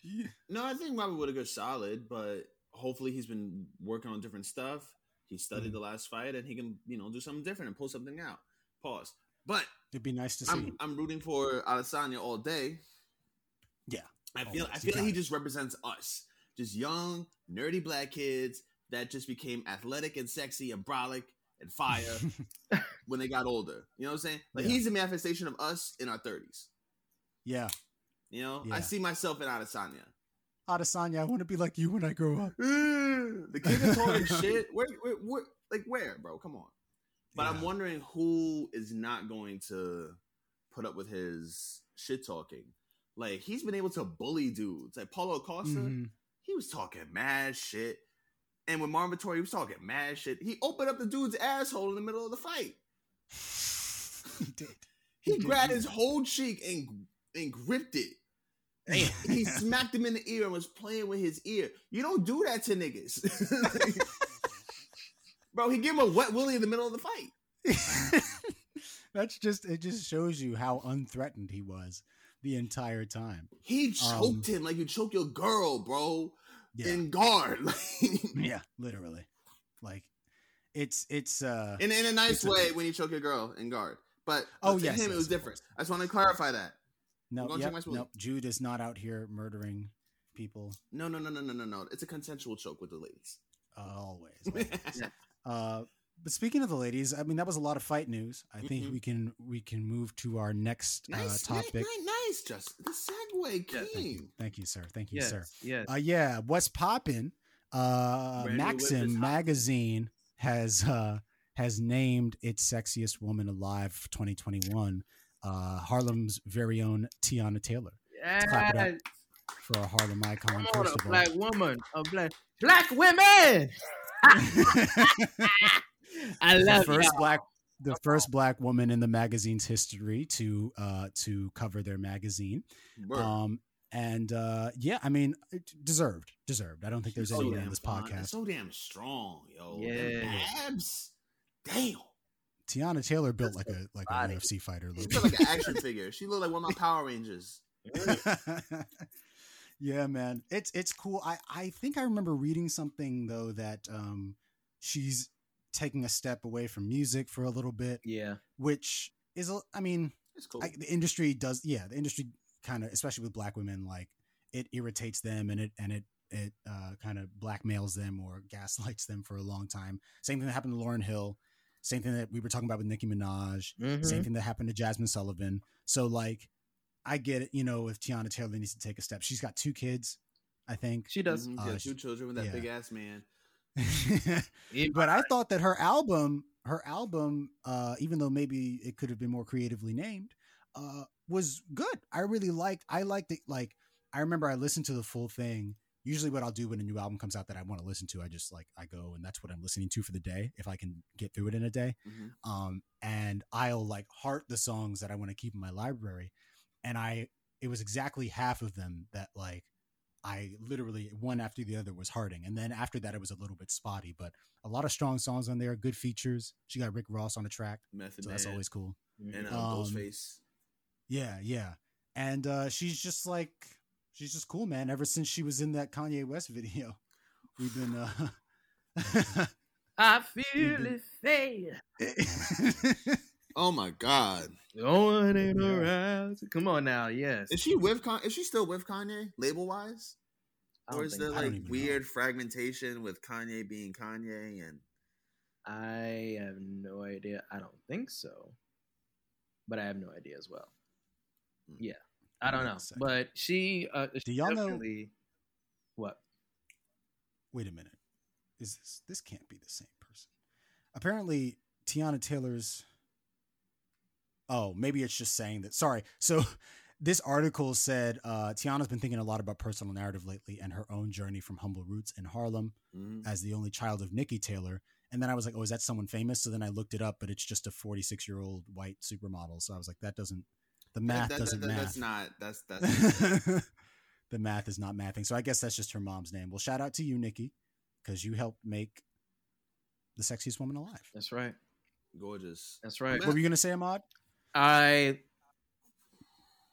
Speaker 3: No, I think Robert Whitaker's solid, but hopefully he's been working on different stuff. He studied
Speaker 1: Mhm.
Speaker 3: the last fight, and he can, you know, do something different and pull something out. Pause. But
Speaker 1: it'd be nice to see.
Speaker 3: I'm, I'm rooting for Adesanya all day.
Speaker 1: Yeah,
Speaker 3: I feel
Speaker 1: always.
Speaker 3: I feel like he just represents us, just young, nerdy black kids that just became athletic and sexy and brolic and fire when they got older. You know what I'm saying? Like
Speaker 1: Yeah.
Speaker 3: he's a manifestation of us in our 30s.
Speaker 1: yeah,
Speaker 3: You know,
Speaker 1: Yeah.
Speaker 3: I see myself in Adesanya.
Speaker 1: Adesanya, I want to be like you when I grow up.
Speaker 3: the kid is talking shit. Where, where, where, like where, bro? Come on. But I'm wondering who is not going to put up with his shit talking. Like he's been able to bully dudes. Like Paulo Costa,
Speaker 1: Mhm.
Speaker 3: he was talking mad shit. And with Marvin Vettori, he was talking mad shit. He opened up the dude's asshole in the middle of the fight.
Speaker 1: he did.
Speaker 3: He
Speaker 1: did
Speaker 3: grabbed his whole cheek and and gripped it. He smacked him in the ear and was playing with his ear. You don't do that to niggas. Bro, he gave him a wet willy in the middle of the fight.
Speaker 1: That's just it. Just shows you how unthreatened he was the entire time.
Speaker 3: He choked him like you choke your girl, bro.
Speaker 1: Um, Yeah,
Speaker 3: In guard.
Speaker 1: yeah, literally. Like it's it's uh
Speaker 3: in, in a nice
Speaker 1: It's a-
Speaker 3: way when you choke your girl in guard. But
Speaker 1: Oh,
Speaker 3: to
Speaker 1: yes,
Speaker 3: him,
Speaker 1: yes,
Speaker 3: it was different. I just want to clarify that.
Speaker 1: No
Speaker 3: gonna
Speaker 1: yep,
Speaker 3: check my
Speaker 1: no Jude is not out here murdering people
Speaker 3: No, no, no, no, no, no, no. It's a consensual choke with the ladies.
Speaker 1: uh, always. always. uh, but speaking of the ladies, I mean that was a lot of fight news. I think
Speaker 3: Mhm.
Speaker 1: we can we can move to our next
Speaker 3: nice,
Speaker 1: uh,
Speaker 3: nice,
Speaker 1: topic.
Speaker 3: nice, nice, Just the segue
Speaker 4: Yeah,
Speaker 3: king.
Speaker 1: Thank you, thank you, sir. Thank you,
Speaker 4: yes,
Speaker 1: sir.
Speaker 4: yes.
Speaker 1: Uh, yeah, what's poppin'? Uh,
Speaker 3: Brand new whip is
Speaker 1: Maxim magazine has uh, has named its sexiest woman alive for 2021 uh, Harlem's very own Teyana Taylor clap
Speaker 4: Yes.
Speaker 1: for a Harlem icon.
Speaker 4: Come on,
Speaker 1: First
Speaker 4: a
Speaker 1: of all,
Speaker 4: black woman, a black black women. I
Speaker 1: the
Speaker 4: love
Speaker 1: first
Speaker 4: y'all.
Speaker 1: black the first black woman in the magazine's history to uh, to cover their magazine. Um, and uh, yeah, I mean, deserved, deserved. I don't think there's
Speaker 3: So
Speaker 1: anyone
Speaker 3: damn
Speaker 1: on this
Speaker 3: fine.
Speaker 1: podcast.
Speaker 3: So damn strong, yo.
Speaker 4: Yeah.
Speaker 3: Abs. Damn.
Speaker 1: Teyana Taylor built like a like
Speaker 4: body.
Speaker 1: a UFC fighter.
Speaker 3: She
Speaker 1: Look.
Speaker 3: looked like an action figure. She looked like one of my Power Rangers.
Speaker 1: yeah, man, it's it's cool. I I think I remember reading something though that um she's taking a step away from music for a little bit,
Speaker 4: Yeah,
Speaker 1: which is I mean
Speaker 3: It's cool.
Speaker 1: I, the industry does yeah the industry kind of especially with black women like it irritates them and it and it it uh, kind of blackmails them or gaslights them for a long time. Same thing that happened to Lauryn Hill. Same thing that we were talking about with Nicki Minaj.
Speaker 4: Mhm.
Speaker 1: Same thing that happened to Jazmine Sullivan. So like, I get it. You know, if Teyana Taylor needs to take a step, she's got two kids, I think.
Speaker 4: she does.
Speaker 3: Mhm.
Speaker 1: Uh,
Speaker 3: Yeah,
Speaker 1: she-
Speaker 3: two children with that
Speaker 1: yeah.
Speaker 3: big ass man.
Speaker 1: But I thought that her album, her album, uh, even though maybe it could have been more creatively named, uh, was good. I really liked. I liked it. Like I remember, I listened to the full thing. Usually, what I'll do when a new album comes out that I want to listen to, I just like I go and that's what I'm listening to for the day if I can get through it in a day.
Speaker 3: Mhm.
Speaker 1: Um, and I'll like heart the songs that I want to keep in my library. And I, it was exactly half of them that like I literally one after the other was hearting, and then after that it was a little bit spotty, but a lot of strong songs on there, good features. She got Rick Ross on the track,
Speaker 3: Method
Speaker 1: so
Speaker 3: Man
Speaker 1: that's always cool.
Speaker 3: and uh,
Speaker 1: Um,
Speaker 3: Ghostface.
Speaker 1: Yeah, yeah, and uh, she's just like she's just cool, man. Ever since she was in that Kanye West video, we've been. uh
Speaker 4: I feel
Speaker 1: been-
Speaker 4: it fade.
Speaker 3: Oh my God!
Speaker 4: Going in
Speaker 1: Yeah.
Speaker 4: around. Come on now, yes.
Speaker 3: Is she with Con? Is she still with Kanye label wise? Or is
Speaker 4: think
Speaker 3: there like
Speaker 1: even know.
Speaker 3: weird fragmentation with Kanye being Kanye and
Speaker 4: I have no idea. I don't think so, but I have no idea as well.
Speaker 3: Hmm.
Speaker 4: Yeah, I don't know, but she. Uh,
Speaker 1: Do
Speaker 4: she
Speaker 1: y'all know-
Speaker 4: definitely- What?
Speaker 1: Wait a minute, is this this can't be the same person? Apparently, Teyana Taylor's. Oh, maybe it's just saying that. Sorry. So this article said uh, Teyana's been thinking a lot about personal narrative lately and her own journey from humble roots in Harlem
Speaker 3: Mhm.
Speaker 1: as the only child of Nikki Taylor. And then I was like, oh, is that someone famous? So then I looked it up, but it's just a 46 year old white supermodel. So I was like, that doesn't, the math
Speaker 3: That- that-
Speaker 1: doesn't
Speaker 3: that-
Speaker 1: math.
Speaker 3: That's not. That's that's.
Speaker 1: the math is not mathing. So I guess that's just her mom's name. Well, shout out to you, Nikki, because you helped make the sexiest woman alive.
Speaker 4: That's right.
Speaker 3: gorgeous.
Speaker 4: That's right.
Speaker 3: Man.
Speaker 1: What were you gonna say, Ahmad?
Speaker 4: I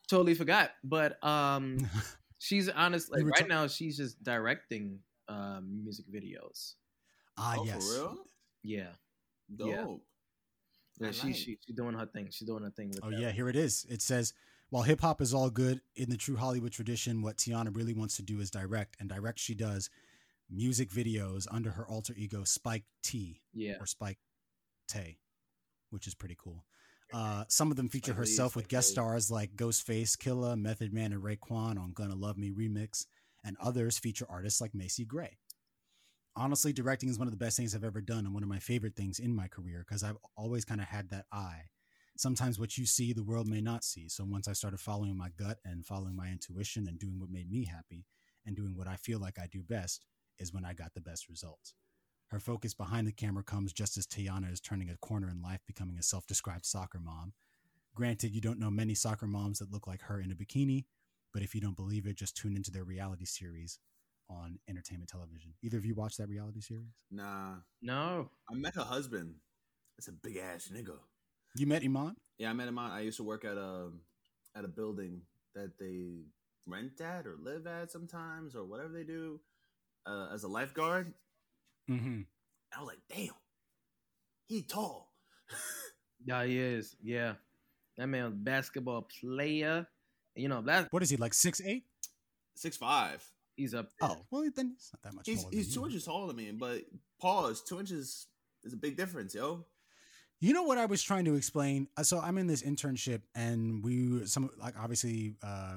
Speaker 4: totally forgot, but um, she's honestly
Speaker 1: You were
Speaker 4: right
Speaker 1: ta-
Speaker 4: now she's just directing um music videos.
Speaker 1: Ah,
Speaker 3: oh,
Speaker 1: yes.
Speaker 3: for real?
Speaker 4: Yeah,
Speaker 3: Dope.
Speaker 4: Yeah. Yeah, she,
Speaker 3: like.
Speaker 4: she she's doing her thing. She's doing her thing with
Speaker 1: Oh
Speaker 4: that.
Speaker 1: yeah, here it is. It says, while hip hop is all good in the true Hollywood tradition, what Teyana really wants to do is direct, and direct she does music videos under her alter ego Spike T
Speaker 4: yeah.
Speaker 1: or Spike Tay, which is pretty cool. Uh, some of them feature
Speaker 3: Spike Lee,
Speaker 1: herself with
Speaker 3: Spike
Speaker 1: guest
Speaker 3: Lee.
Speaker 1: stars like Ghostface, Killa, Method Man, and Raekwon on "Gonna Love Me" remix, and others feature artists like Macy Gray. Honestly, directing is one of the best things I've ever done, and one of my favorite things in my career because I've always kind of had that eye. Sometimes what you see, the world may not see. So once I started following my gut and following my intuition and doing what made me happy and doing what I feel like I do best, is when I got the best results. Her focus behind the camera comes just as Teyana is turning a corner in life, becoming a self described soccer mom. Granted, you don't know many soccer moms that look like her in a bikini, but if you don't believe it, just tune into their reality series on entertainment television. Either of you watch that reality series?
Speaker 3: Nah,
Speaker 4: No.
Speaker 3: I met her husband. It's a big ass nigga.
Speaker 1: You met Iman?
Speaker 3: Yeah, I met him on. I used to work at a at a building that they rent at or live at sometimes or whatever they do uh, as a lifeguard.
Speaker 1: Mm-hmm.
Speaker 3: I was like, damn, he tall.
Speaker 4: Yeah, he is. Yeah, that man, basketball player. You know that
Speaker 1: What is he, like six eight?
Speaker 3: Six five.
Speaker 4: He's up. There.
Speaker 1: Oh, well, then it's not that much
Speaker 3: He's
Speaker 1: taller than
Speaker 3: he's two
Speaker 1: you.
Speaker 3: inches taller than me, but pause. Two inches is a big difference, yo.
Speaker 1: You know what I was trying to explain? Uh, So I'm in this internship, and we some like obviously, uh,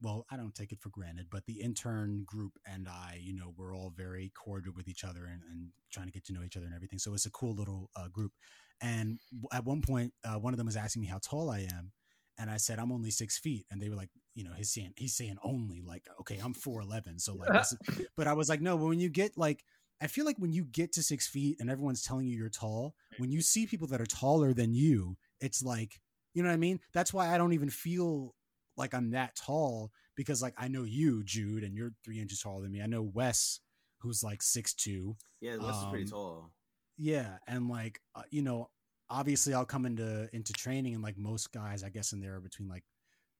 Speaker 1: well, I don't take it for granted, but the intern group and I, you know, we're all very cordial with each other and, and trying to get to know each other and everything. So it's a cool little uh, group. And at one point, uh, one of them was asking me how tall I am, and I said I'm only six feet, and they were like, you know, he's saying he's saying only like, okay, I'm four eleven, so like, is- but I was like, no, but when you get like. I feel like when you get to six feet and everyone's telling you you're tall, when you see people that are taller than you, it's like, you know what I mean? That's why I don't even feel like I'm that tall because, like, I know you, Jude, and you're three inches taller than me. I know Wes, who's like six two.
Speaker 3: Yeah, Wes is pretty
Speaker 1: Um,
Speaker 3: tall.
Speaker 1: Yeah, and like, uh, you know, obviously I'll come into into training, and like most guys, I guess, in there are between like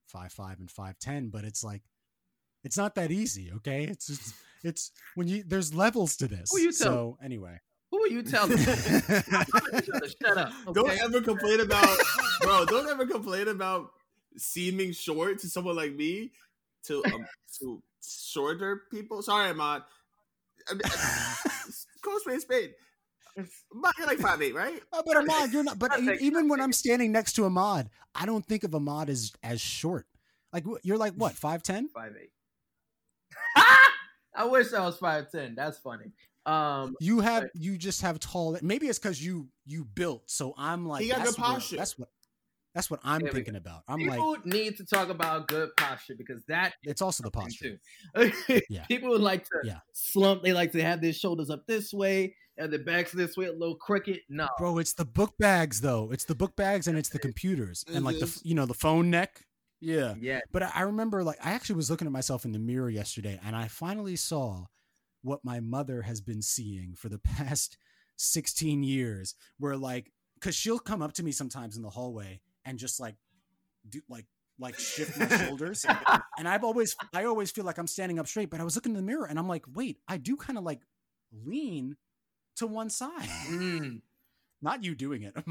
Speaker 1: five five and five ten, but it's like, it's not that easy. Okay, it's just, it's when you there's levels to this.
Speaker 4: Who you tell-
Speaker 1: so anyway.
Speaker 4: Who are you telling? Shut up.
Speaker 3: Don't ever complain about, bro. Don't ever complain about seeming short to someone like me, to um, to shorter people. Sorry, Ahmad. I mean, Call spade a spade. Ahmad, you're like five eight, right?
Speaker 1: Oh, but Ahmad, you're not. But
Speaker 4: I'll
Speaker 1: e-
Speaker 4: take-
Speaker 1: even when I'm standing next to Ahmad, I don't think of Ahmad as as short. Like you're like what five ten?
Speaker 4: Five eight. I wish I was five ten. That's funny. Um,
Speaker 1: You have
Speaker 4: Right.
Speaker 1: you just have tall. Maybe it's because you you built. So I'm like
Speaker 3: He got
Speaker 1: that's
Speaker 3: good
Speaker 1: what-
Speaker 3: posture.
Speaker 1: that's what that's what I'm
Speaker 4: There
Speaker 1: thinking about. I'm like
Speaker 4: people need to talk about good posture because that
Speaker 1: it's also the posture. Yeah.
Speaker 4: People would like to
Speaker 1: Yeah.
Speaker 4: slump. They like to have their shoulders up this way and their backs this way, a little crooked. No,
Speaker 1: Bro, it's the book bags though. It's the book bags and it's the computers and like the mm-hmm. you know the phone neck. Yeah.
Speaker 4: yeah,
Speaker 1: But I I remember, like, I actually was looking at myself in the mirror yesterday, and I finally saw what my mother has been seeing for the past 16 years. Where, like, because she'll come up to me sometimes in the hallway and just like do like like shift my shoulders, and I've always I always feel like I'm standing up straight. But I was looking in the mirror, and I'm like, wait, I do kind of like lean to one side.
Speaker 4: Mm.
Speaker 1: Not you doing it.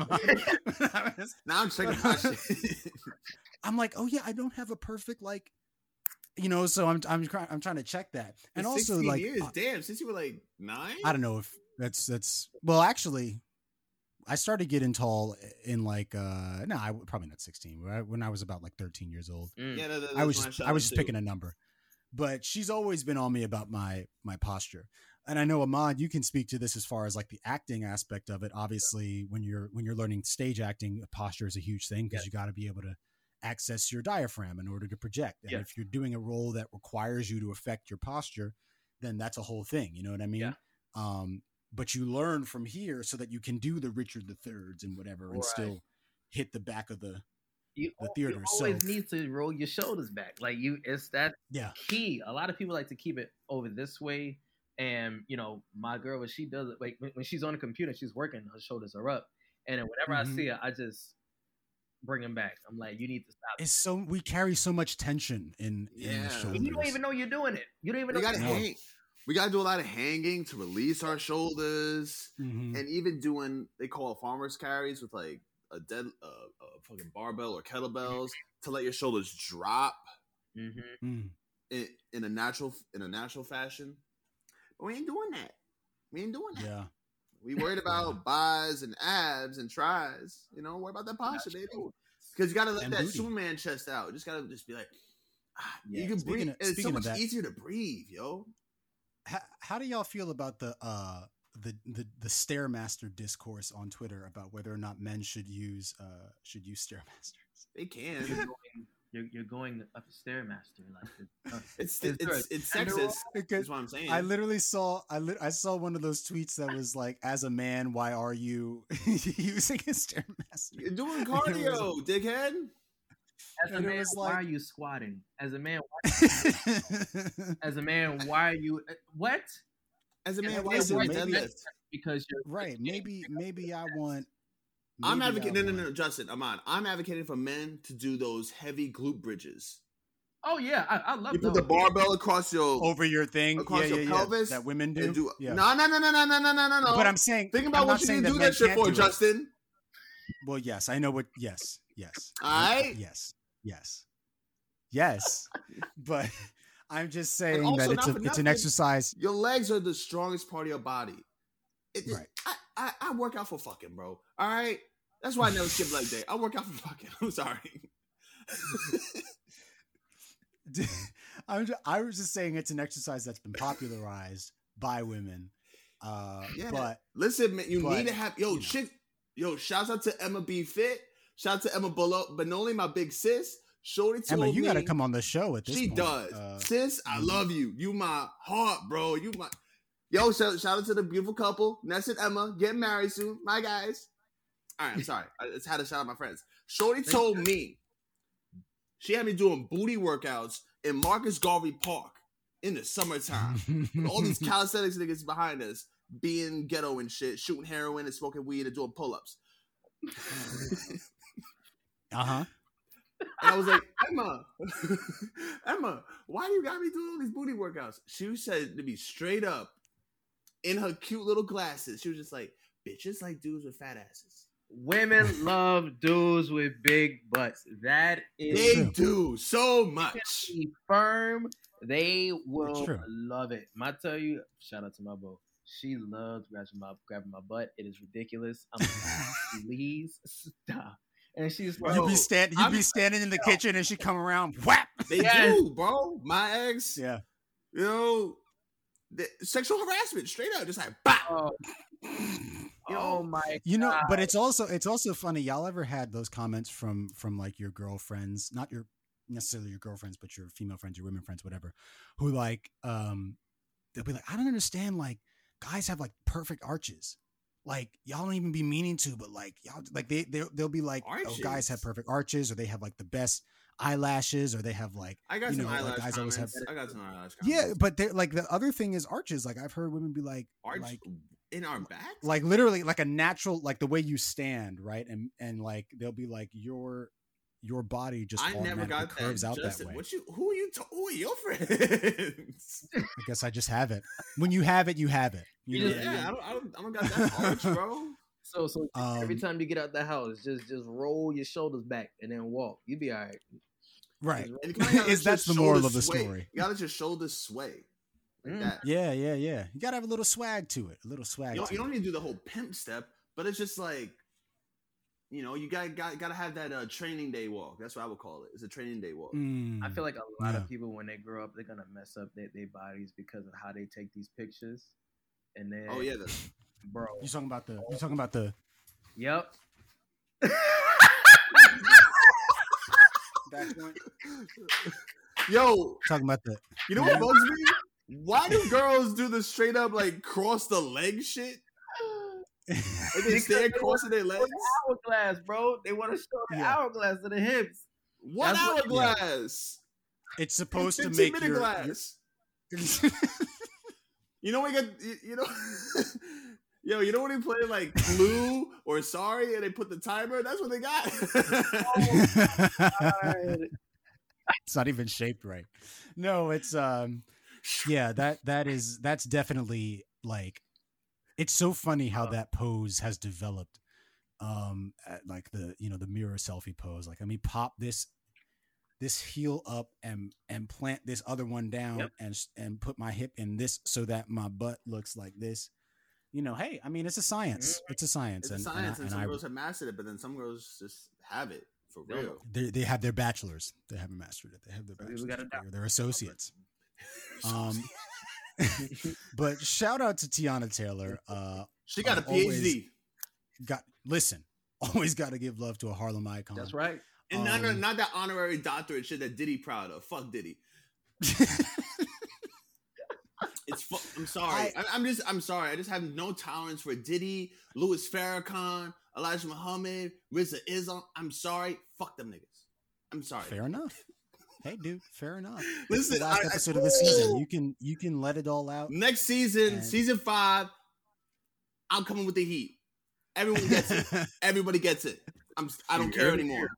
Speaker 3: Now I'm checking.
Speaker 1: I'm like, oh yeah, I don't have a perfect like, you know. So I'm I'm trying I'm trying to check that, and also
Speaker 3: 16
Speaker 1: like,
Speaker 3: years.
Speaker 1: uh,
Speaker 3: damn, since you were like nine.
Speaker 1: I don't know if that's that's well actually, I started getting tall in like uh no, I probably not 16 right? when I was about like 13 years old.
Speaker 4: Mm.
Speaker 3: Yeah, that, that-
Speaker 1: I was just, I was just
Speaker 3: too.
Speaker 1: picking a number, but she's always been on me about my my posture. and I know Ahmad, you can speak to this as far as like the acting aspect of it. Obviously, when you're when you're learning stage acting, posture is a huge thing because
Speaker 4: Yes.
Speaker 1: you got to be able to access your diaphragm in order to project. And
Speaker 4: Yeah.
Speaker 1: if you're doing a role that requires you to affect your posture, then that's a whole thing. You know what I mean?
Speaker 4: Yeah.
Speaker 1: Um, but you learn from here so that you can do the Richard the Thirds and whatever, and
Speaker 4: Right.
Speaker 1: still hit the back of the
Speaker 4: You,
Speaker 1: the theater,
Speaker 4: you always
Speaker 1: so-
Speaker 4: need to roll your shoulders back. Like you, it's that
Speaker 1: yeah.
Speaker 4: key. A lot of people like to keep it over this way. And you know, my girl, when she does it, like when, when she's on the computer, she's working, her shoulders are up. And then whenever
Speaker 1: Mhm.
Speaker 4: I see her, I just bring them back. I'm like, you need to stop.
Speaker 1: It's so we carry so much tension in, in
Speaker 3: Yeah.
Speaker 1: the
Speaker 3: And
Speaker 1: shoulders.
Speaker 4: And you don't even know you're doing it. You don't even
Speaker 3: We
Speaker 4: know.
Speaker 3: gotta
Speaker 1: No.
Speaker 3: Hang. We gotta do a lot of hanging to release our shoulders,
Speaker 1: Mhm.
Speaker 3: and even doing they call it farmers carries with like a dead uh, a fucking barbell or kettlebells to let your shoulders drop
Speaker 4: hmm
Speaker 1: Mm.
Speaker 3: in, in a natural in a natural fashion. But we ain't doing that. We ain't doing that.
Speaker 1: Yeah.
Speaker 3: We worried about buys and abs and tries. You know, worry about that posture, baby. Because you gotta let
Speaker 1: And
Speaker 3: that
Speaker 1: booty.
Speaker 3: Superman chest out. You just gotta just be like, ah,
Speaker 4: Yeah.
Speaker 3: you can breathe.
Speaker 1: of-
Speaker 3: it's so much
Speaker 1: that-
Speaker 3: easier to breathe, yo.
Speaker 1: How, how do y'all feel about the uh the the the stairmaster discourse on Twitter about whether or not men should use uh should use stairmasters?
Speaker 3: They
Speaker 4: You're
Speaker 3: can.
Speaker 4: going, you're, you're going up a stairmaster. Like uh,
Speaker 3: It's
Speaker 4: Is
Speaker 3: it's it's, sexist.
Speaker 4: role?
Speaker 1: Because
Speaker 3: Is what I'm saying.
Speaker 1: I literally saw I li- I saw one of those tweets that was like, "As a man, why are you using a stairmaster?"
Speaker 3: You're doing
Speaker 1: It
Speaker 3: cardio, dickhead.
Speaker 4: As a
Speaker 1: And it
Speaker 4: man,
Speaker 1: was
Speaker 4: why
Speaker 1: like-
Speaker 4: are you squatting? As a man, why, as a man, why are you uh, what?
Speaker 3: As a man,
Speaker 4: a
Speaker 3: why
Speaker 4: man,
Speaker 3: is it deadlift?
Speaker 4: Because you're
Speaker 1: right? Maybe maybe I want.
Speaker 3: I'm advocating. No, no, no,
Speaker 1: want-
Speaker 3: Justin. I'm on. I'm advocating for men to do those heavy glute bridges.
Speaker 4: Oh yeah, I, I love
Speaker 3: You put
Speaker 4: those.
Speaker 3: the barbell across your
Speaker 1: over your thing.
Speaker 3: across
Speaker 1: yeah,
Speaker 3: your
Speaker 1: yeah, yeah.
Speaker 3: pelvis
Speaker 1: That women do.
Speaker 3: do.
Speaker 1: yeah.
Speaker 3: No, no, no, no, no, no, no, no, no, no.
Speaker 1: But I'm saying,
Speaker 3: Think about
Speaker 1: I'm
Speaker 3: what you
Speaker 1: saying
Speaker 3: need to do that shit for,
Speaker 1: do it.
Speaker 3: Justin.
Speaker 1: Well, yes, I know what. Yes, yes.
Speaker 3: I
Speaker 1: Yes, yes, yes. but I'm just saying that it's a it's an exercise.
Speaker 3: Your legs are the strongest part of your body. It-
Speaker 1: Right.
Speaker 3: I, I, I work out for fucking, bro. All right. That's why I never skip leg day. I work out for fucking. I'm sorry.
Speaker 1: I'm just, I was just saying it's an exercise that's been popularized by women. Uh,
Speaker 3: Yeah.
Speaker 1: but
Speaker 3: Listen, man, you
Speaker 1: But,
Speaker 3: need to have yo
Speaker 1: you know.
Speaker 3: chick. Yo, shouts out to Emma B Fit. Shout out to Emma Bolo- Benoli, my big sis. Shorty told
Speaker 1: Emma, you got to come on the show at this
Speaker 3: She
Speaker 1: point.
Speaker 3: does.
Speaker 1: Uh,
Speaker 3: Sis, I
Speaker 1: mhm.
Speaker 3: love you. You my heart, bro. You my yo. Shout, shout out to the beautiful couple, Ness and Emma, getting married soon. My guys. All right, I'm sorry. I just had to shout out my friends. Shorty told me she had me doing booty workouts in Marcus Garvey Park in the summertime. All these calisthenics niggas behind us being ghetto and shit, shooting heroin and smoking weed and doing pull ups.
Speaker 1: uh huh.
Speaker 3: And I was like, Emma, Emma, why do you got me doing all these booty workouts? She said to be straight up in her cute little glasses. She was just like, bitches like dudes with fat asses.
Speaker 4: Women love dudes with big butts. That is
Speaker 3: They
Speaker 1: true.
Speaker 3: do so much.
Speaker 4: be firm. They will
Speaker 1: true.
Speaker 4: love it. I tell you, shout out to my bro. She loves grabbing my grabbing my butt. It is ridiculous. I'm like, please stop. And she's like,
Speaker 1: You be stand, you be standing in the kitchen, and she come around, whap.
Speaker 3: They
Speaker 4: Yes.
Speaker 3: do, bro. My ex,
Speaker 1: Yeah.
Speaker 3: you know, the, sexual harassment, straight up, just like, bah.
Speaker 4: oh,
Speaker 3: You
Speaker 4: oh my
Speaker 1: You know,
Speaker 4: God.
Speaker 1: but it's also it's also funny. Y'all ever had those comments from from like your girlfriends, not your necessarily your girlfriends, but your female friends, your women friends, whatever, who like um they'll be like, I don't understand, like guys have like perfect arches. Like y'all don't even be meaning to, but like y'all like they they they'll be like, oh, guys have perfect arches, or they have like the best eyelashes, or they have like
Speaker 3: I got
Speaker 1: you
Speaker 3: some
Speaker 1: know, like,
Speaker 3: eyelash
Speaker 1: guys always have-
Speaker 3: I got some eyelash comments.
Speaker 1: yeah, but they're like the other thing is arches. Like I've heard women be like,
Speaker 3: Arch
Speaker 1: like
Speaker 3: in our back?
Speaker 1: like literally like a natural like the way you stand right and and like they'll be like your your body just
Speaker 3: I never
Speaker 1: automatically
Speaker 3: got
Speaker 1: curves
Speaker 3: that.
Speaker 1: out
Speaker 3: Justin,
Speaker 1: that way
Speaker 3: What you? Who are you? To, who are your friends?
Speaker 1: i guess i just have it when you have it you have it you
Speaker 4: You
Speaker 1: know
Speaker 4: just-
Speaker 1: what I
Speaker 3: yeah,
Speaker 1: mean?
Speaker 3: I don't, I don't. I don't got that arch, bro.
Speaker 4: so so every
Speaker 1: Um,
Speaker 4: time you get out the house, just just roll your shoulders back and then walk. You'll be all right.
Speaker 1: right
Speaker 3: And you kinda gotta
Speaker 1: Is
Speaker 3: let
Speaker 1: that's the moral of the
Speaker 3: sway.
Speaker 1: story.
Speaker 3: You gotta let your shoulders sway like
Speaker 4: Mm.
Speaker 3: that.
Speaker 1: yeah yeah yeah you gotta have a little swag to it a little swag
Speaker 3: You don't,
Speaker 1: to
Speaker 3: you don't need to do the whole pimp step, but it's just like, you know, you got got got to have that uh, training day walk. That's what I would call it. It's a training day walk.
Speaker 1: Mm,
Speaker 4: I feel like a lot
Speaker 1: Yeah.
Speaker 4: of people when they grow up, they're gonna mess up their, their bodies because of how they take these pictures. and then
Speaker 3: Oh yeah, the,
Speaker 4: bro.
Speaker 1: You talking about the? You talking about the?
Speaker 4: Yep.
Speaker 3: yo,
Speaker 1: Talking about the?
Speaker 3: you know what bugs me? Why do girls do the straight up like cross the leg shit? Like they
Speaker 4: Because
Speaker 3: stand
Speaker 4: they
Speaker 3: crossing their legs.
Speaker 4: hourglass, bro. They want to show the
Speaker 1: Yeah.
Speaker 4: hourglass to the hips.
Speaker 3: What
Speaker 4: That's what-
Speaker 3: hourglass?
Speaker 1: It's supposed to make your.
Speaker 3: glass. You know we got you, you know Yo, you know when they play like Blue or Sorry and they put the timer? That's what they got.
Speaker 1: it's not even shaped right. No, it's um yeah, that that is that's definitely like it's so funny how that pose has developed. Um like the you know the mirror selfie pose. Like let me pop this this heel up and and plant this other one down
Speaker 4: Yep.
Speaker 1: and and put my hip in this so that my butt looks like this. You know, hey, I mean it's a science. It's a science.
Speaker 3: it's a science, and,
Speaker 1: and, I,
Speaker 3: some
Speaker 1: I,
Speaker 3: girls have mastered it, but then some girls just have it for real.
Speaker 1: they they have their bachelors. They haven't mastered it. They have their bachelors.
Speaker 4: gotta
Speaker 1: degree or their associates. Um, but shout out to Teyana Taylor. Uh,
Speaker 3: she got a PhD.
Speaker 1: got listen. Always got to give love to a Harlem icon.
Speaker 4: That's right.
Speaker 3: And not,
Speaker 1: um,
Speaker 3: not that honorary doctorate shit that Diddy proud of. Fuck Diddy. It's fu- I'm sorry. I, am just I'm sorry. I just have no tolerance for Diddy, Louis Farrakhan, Elijah Muhammad, Rizza Islam. I'm sorry. Fuck them niggas. I'm sorry.
Speaker 1: Fair enough. Hey, dude. Fair enough. It's
Speaker 3: Listen,
Speaker 1: the last
Speaker 3: I- I-
Speaker 1: episode of the season. You can you can let it all out.
Speaker 3: Next season,
Speaker 1: And-
Speaker 3: season five, I'm coming with the heat. Everyone gets it. Everybody gets it. I'm. I don't care anymore.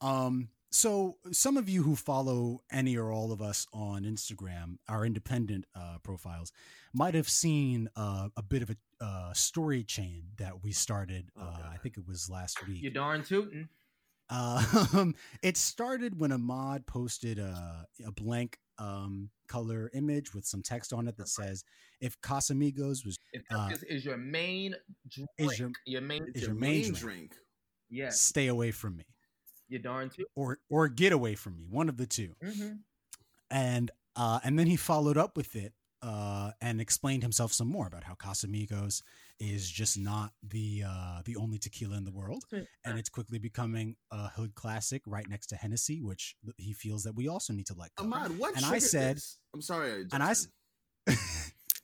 Speaker 1: Um, so some of you who follow any or all of us on Instagram, our independent uh, profiles, might have seen uh, a bit of a uh, story chain that we started.
Speaker 3: Oh,
Speaker 1: uh, I think it was last week.
Speaker 4: You darn tootin'.
Speaker 1: Um, it started when Ahmad posted a, a blank um, color image with some text on it that says, "If Casamigos was
Speaker 4: If
Speaker 1: Uh,
Speaker 4: is your main drink,
Speaker 1: is your-
Speaker 4: your main,
Speaker 1: Is
Speaker 3: your
Speaker 1: main drink.
Speaker 3: drink.
Speaker 4: yes,
Speaker 1: stay away from me
Speaker 4: you darn tootin'.
Speaker 1: or or get away from me, one of the 2
Speaker 4: Mm-hmm.
Speaker 1: And uh, and then he followed up with it uh, and explained himself some more about how Casamigos is just not the uh, the only tequila in the world, and it's quickly becoming a hood classic right next to Hennessy, which he feels that we also need to let go.
Speaker 3: Ahmad, what?
Speaker 1: And I said-
Speaker 3: this? I'm sorry.
Speaker 1: and I s-
Speaker 3: Justin.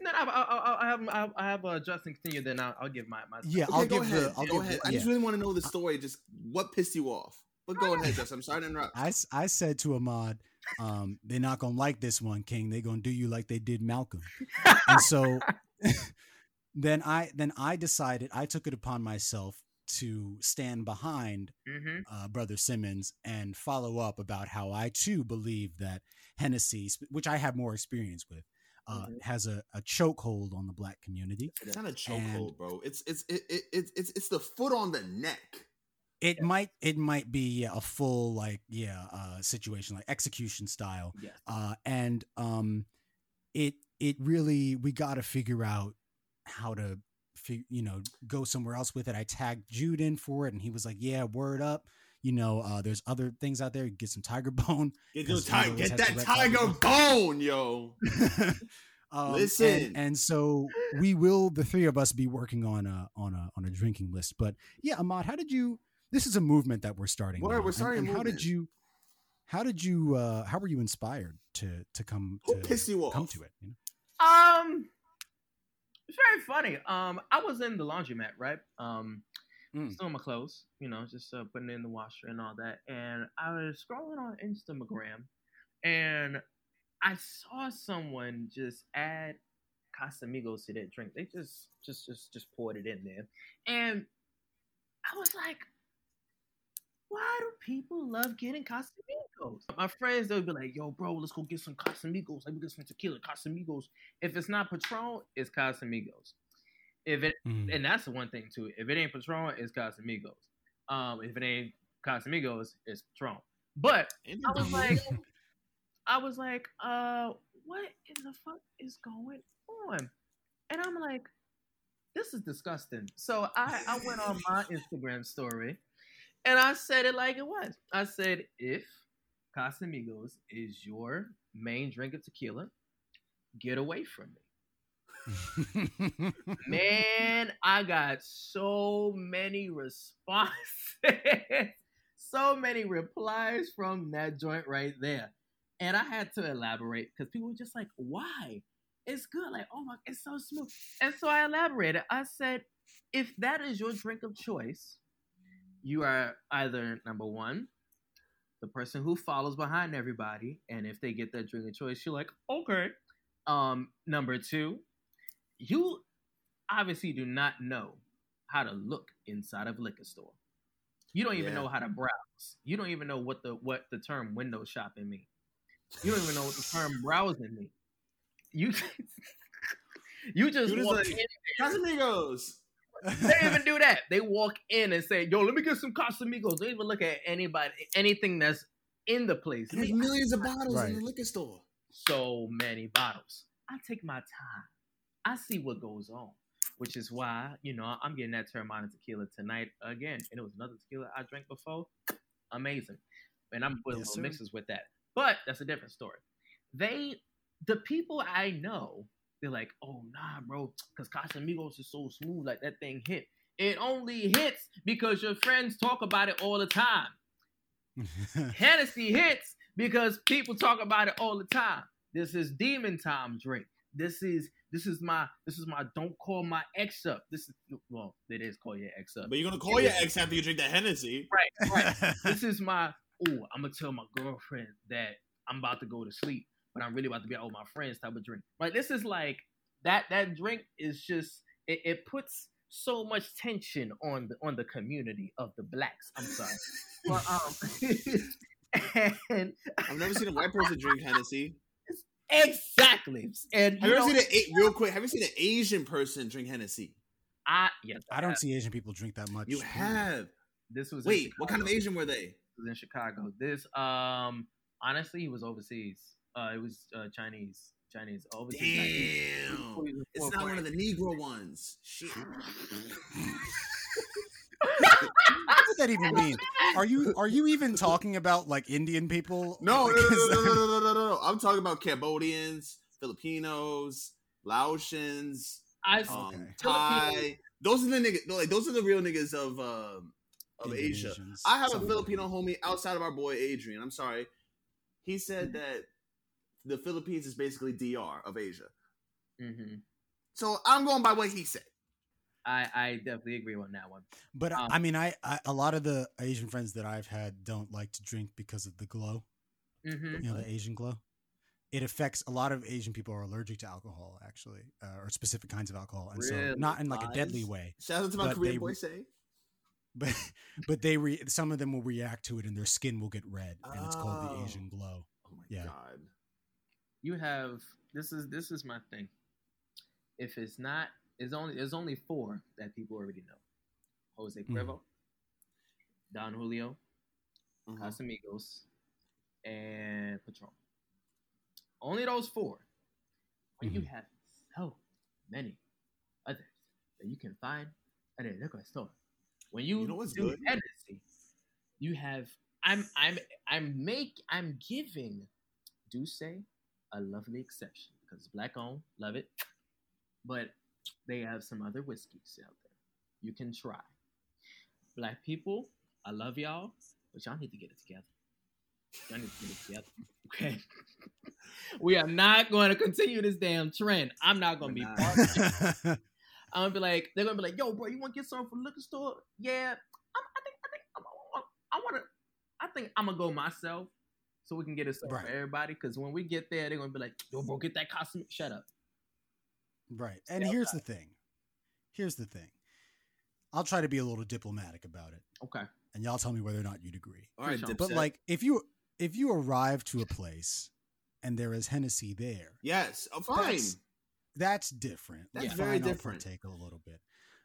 Speaker 4: No, no, I, I, I have, I, I have uh, Justin continue. Then I'll, I'll give my, my.
Speaker 1: yeah,
Speaker 3: Okay,
Speaker 1: I'll
Speaker 3: go
Speaker 1: give
Speaker 3: ahead.
Speaker 1: the I'll
Speaker 3: go
Speaker 1: give
Speaker 3: ahead.
Speaker 1: the,
Speaker 3: I just really want to know the story. Just what pissed you off? But go ahead, Justin. I'm sorry to interrupt.
Speaker 1: I said to Ahmad, um, they're not gonna like this one, King. They're gonna do you like they did Malcolm. And so then I then I decided I took it upon myself to stand behind
Speaker 4: Mm-hmm.
Speaker 1: uh, Brother Simmons and follow up about how I too believe that Hennessy, which I have more experience with, uh,
Speaker 4: Mhm.
Speaker 1: has a, a chokehold on the black community.
Speaker 3: It's not a
Speaker 1: And-
Speaker 3: chokehold, bro. It's it's it, it, it, it's it's the foot on the neck.
Speaker 1: It might it might be yeah, a full like yeah uh, situation like execution style.
Speaker 4: Yes.
Speaker 1: uh, and um, it it really we got to figure out how to you know go somewhere else with it. I tagged Jude in for it, and he was like, "Yeah, word up." You know, uh, there's other things out there. Get some tiger bone.
Speaker 3: Get, ti- get that tiger
Speaker 1: tiger
Speaker 3: bone, yo.
Speaker 1: um,
Speaker 3: Listen.
Speaker 1: and, and so we will. The three of us be working on a on a on a drinking list. But yeah, Ahmad, how did you? This is a movement that we're starting.
Speaker 3: Word,
Speaker 1: now.
Speaker 3: we're starting a
Speaker 1: and how did you? How did you? uh How were you inspired to to come
Speaker 3: Who
Speaker 1: to
Speaker 3: pissed you off?
Speaker 1: come to it? You know?
Speaker 4: Um, it's very funny. Um, I was in the laundromat, right? Um,
Speaker 1: Mm.
Speaker 4: still my clothes, you know, just uh, putting it in the washer and all that. And I was scrolling on Instagram, and I saw someone just add Casamigos to their drink. They just, just, just, just poured it in there, and I was like. Why do people love getting Casamigos? My friends, they'll be like, yo, bro, let's go get some Casamigos. Let me get some tequila, Casamigos. If it's not Patron, it's Casamigos. If it
Speaker 1: Mm.
Speaker 4: and that's the one thing too. If it ain't Patron, it's Casamigos. Um, if it ain't Casamigos, it's Patron. But I was like, I was like, uh, what in the fuck is going on? And I'm like, this is disgusting. So I, I went on my Instagram story and I said it like it was. I said, if Casamigos is your main drink of tequila, get away from me. Man, I got so many responses, so many replies from that joint right there. And I had to elaborate because people were just like, why? It's good. Like, oh my, it's so smooth. And so I elaborated. I said, if that is your drink of choice, you are either number one, the person who follows behind everybody, and if they get that drink of choice, you're like, okay. Um, number two, you obviously do not know how to look inside of a liquor store. You don't even
Speaker 3: Yeah.
Speaker 4: know how to browse. You don't even know what the what the term window shopping means. You don't even know what the term browsing means. You you just
Speaker 3: You just
Speaker 4: walk
Speaker 3: like-
Speaker 4: in.
Speaker 3: Casamigos.
Speaker 4: They don't even do that. They walk in and say, "Yo, let me get some Casamigos." They don't even look at anybody, anything that's in the place.
Speaker 3: There's
Speaker 4: Me,
Speaker 3: millions of bottles
Speaker 1: Right.
Speaker 3: in the liquor store.
Speaker 4: so many bottles. I take my time. I see what goes on, which is why you know I'm getting that Teremana tequila tonight again. And it was another tequila I drank before, amazing. And I'm putting
Speaker 1: Yes,
Speaker 4: little
Speaker 1: sir.
Speaker 4: mixes with that, but that's a different story. They, the people I know, they're like, oh nah, bro, because Casamigos is so smooth, like that thing hit. It only hits because your friends talk about it all the time. Hennessy hits because people talk about it all the time. This is demon time drink. This is this is my this is my don't call my ex up. This is well, it is call your ex up.
Speaker 3: But you're gonna call your ex after you drink that Hennessy.
Speaker 4: Right, right. this is my oh, I'm gonna tell my girlfriend that I'm about to go to sleep, but I'm really about to be out with my friends type of drink. Right. This is like that that drink is just it, it puts so much tension on the on the community of the blacks. I'm sorry. But um and
Speaker 3: I've never seen a white person drink Hennessy.
Speaker 4: exactly. And
Speaker 3: Have
Speaker 4: you
Speaker 3: you ever
Speaker 4: know,
Speaker 3: seen an A- real quick? Have you seen an Asian person drink Hennessy?
Speaker 4: I yes,
Speaker 1: I don't see Asian people drink that much.
Speaker 3: You have.
Speaker 4: This was
Speaker 3: Wait, what kind of Asian were they?
Speaker 4: This was in Chicago. This um honestly he was overseas. Uh it was uh Chinese. Chinese. Overseas
Speaker 3: Damn.
Speaker 4: He was
Speaker 3: It's not one of the Negro ones. Shit.
Speaker 1: What does that even mean? Are you are you even talking about like Indian people?
Speaker 3: No, no, no, no, no, no, no, no, no, no. I'm talking about Cambodians, Filipinos, Laotians,
Speaker 4: I
Speaker 3: um,
Speaker 1: Okay.
Speaker 3: Thai. Those are the niggas. Like those are the real niggas of um of Asia.
Speaker 1: Indonesians,
Speaker 3: I have a Filipino homie outside of our boy Adrian. I'm sorry. He said that the Philippines is basically DR of Asia.
Speaker 4: hmm
Speaker 3: So I'm going by what he said.
Speaker 4: I, I definitely agree on that one.
Speaker 1: But
Speaker 4: Um,
Speaker 1: I mean, I, I a lot of the Asian friends that I've had don't like to drink because of the glow.
Speaker 4: hmm
Speaker 1: You know, the Asian glow. It affects a lot of Asian people are allergic to alcohol, actually, uh, or specific kinds of alcohol, and so not in like a deadly way,
Speaker 3: Shout out to my Korean
Speaker 1: they-
Speaker 3: boy say.
Speaker 1: but but they re- some of them will react to it and their skin will get red, and it's called the
Speaker 3: Oh.
Speaker 1: Asian glow.
Speaker 3: Oh my
Speaker 1: Yeah.
Speaker 3: god.
Speaker 4: You have this is this is my thing. If it's not, it's only there's only four that people already know. Jose
Speaker 1: Mhm.
Speaker 4: Cuervo, Don Julio,
Speaker 3: Uh-huh.
Speaker 4: Casamigos, and Patron. Only those four. When you
Speaker 1: Mhm.
Speaker 4: have so many others that you can find at a liquor store. When you,
Speaker 3: You know what's
Speaker 4: do
Speaker 3: good?
Speaker 4: Hennessy, you have I'm I'm I'm make I'm giving D'ussé a lovely exception because it's black owned, love it. But they have some other whiskeys out there you can try. Black people, I love y'all, but y'all need to get it together. Y'all need to get it together. Okay. we are not going to continue this damn trend. I'm not going to be part of it. I'm gonna be like, they're gonna be like, yo, bro, you want to get something from the liquor store? Yeah, I'm, I think, I think, I'm, I want to, I think I'm gonna go myself, so we can get it something
Speaker 1: Right.
Speaker 4: for everybody. Because when we get there, they're gonna be like, yo, bro, get that costume. Shut up.
Speaker 1: Right. And
Speaker 4: Yeah,
Speaker 1: here's the thing. Here's the thing. I'll try to be a little diplomatic about it,
Speaker 4: Okay.
Speaker 1: and y'all tell me whether or not you'd agree.
Speaker 3: All right,
Speaker 4: But
Speaker 1: But like, if you if you arrive to a place and there is Hennessy there,
Speaker 3: yes, oh, fine.
Speaker 1: That's- that's different.
Speaker 3: That's
Speaker 1: Fine,
Speaker 3: very
Speaker 1: I'll
Speaker 3: different.
Speaker 1: Partake a little bit,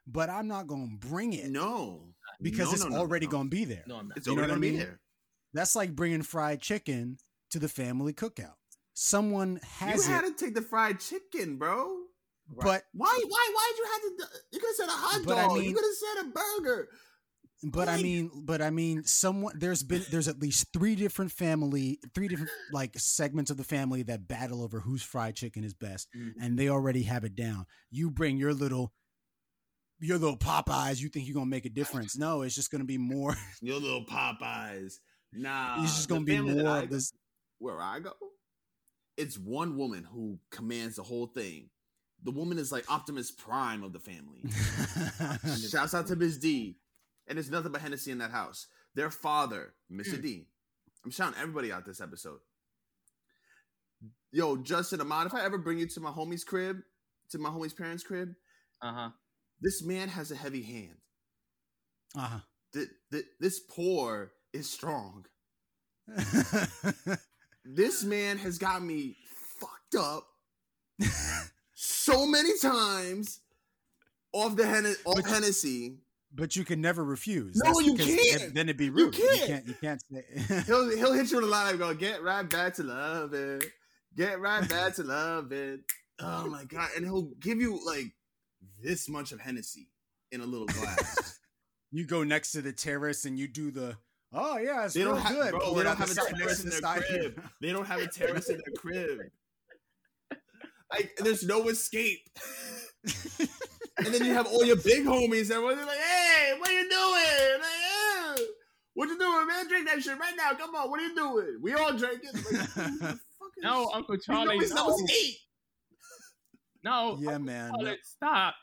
Speaker 1: but I'm not going to bring it
Speaker 3: No,
Speaker 1: because
Speaker 3: No,
Speaker 1: it's
Speaker 3: no, no,
Speaker 1: already
Speaker 3: no.
Speaker 1: going to be there.
Speaker 4: No, I'm not.
Speaker 3: it's
Speaker 1: You know
Speaker 3: already
Speaker 1: what I
Speaker 3: gonna be
Speaker 1: mean?
Speaker 3: there.
Speaker 1: That's like bringing fried chicken to the family cookout. Someone has
Speaker 3: you
Speaker 1: it,
Speaker 3: had to take the fried chicken, bro.
Speaker 1: but
Speaker 3: Why? Why? Why'd you have to? You could have said a hot
Speaker 1: But I
Speaker 3: dog.
Speaker 1: mean-
Speaker 3: you could have said a burger.
Speaker 1: but I mean, but I mean, someone there's been there's at least three different family, three different like segments of the family that battle over whose fried chicken is best,
Speaker 4: Mhm.
Speaker 1: and they already have it down. You bring your little, your little Popeyes. You think you're gonna make a difference? No, it's just gonna be more.
Speaker 3: Your little Popeyes. Nah.
Speaker 1: it's just
Speaker 3: the
Speaker 1: gonna be
Speaker 3: family
Speaker 1: more of this.
Speaker 3: where I go, it's one woman who commands the whole thing. The woman is like Optimus Prime of the family. Shouts out to Ms. D. And it's nothing but Hennessy in that house. Their father, Mr. D. I'm shouting everybody out this episode. Yo, Justin Ahmad, if I ever bring you to my homie's crib, to my homie's parents' crib,
Speaker 4: Uh-huh.
Speaker 3: this man has a heavy hand.
Speaker 1: uh
Speaker 3: Th- th- this poor is strong. This man has got me fucked up so many times off the Hen- off
Speaker 1: But-
Speaker 3: Hennessy.
Speaker 1: but you can never refuse.
Speaker 3: No, you can't.
Speaker 1: Then it'd be rude. You
Speaker 3: can't.
Speaker 1: can't. You can't say.
Speaker 3: He'll he'll hit you with a line and go, "Get right back to love it, get right back to love it." Oh my god! And he'll give you like this much of Hennessy in a little glass.
Speaker 1: you go next to the terrace and you do the. Oh yeah, it's
Speaker 3: they
Speaker 1: real
Speaker 3: don't have,
Speaker 1: good.
Speaker 3: bro, they don't have a terrace in their
Speaker 1: side here.
Speaker 3: crib. They don't have a terrace in their crib. Like, there's no escape. and then you have all your big homies. and they're like, "Hey, what are you doing? Like, yeah. What you doing, man? Drink that shit right now. Come on, what are you doing? We all drinking." Like, who the
Speaker 4: No, Uncle Charlie.
Speaker 3: know it's
Speaker 4: no,
Speaker 3: not eight.
Speaker 4: no.
Speaker 1: Yeah,
Speaker 4: Uncle
Speaker 1: man.
Speaker 4: Charlie, stop.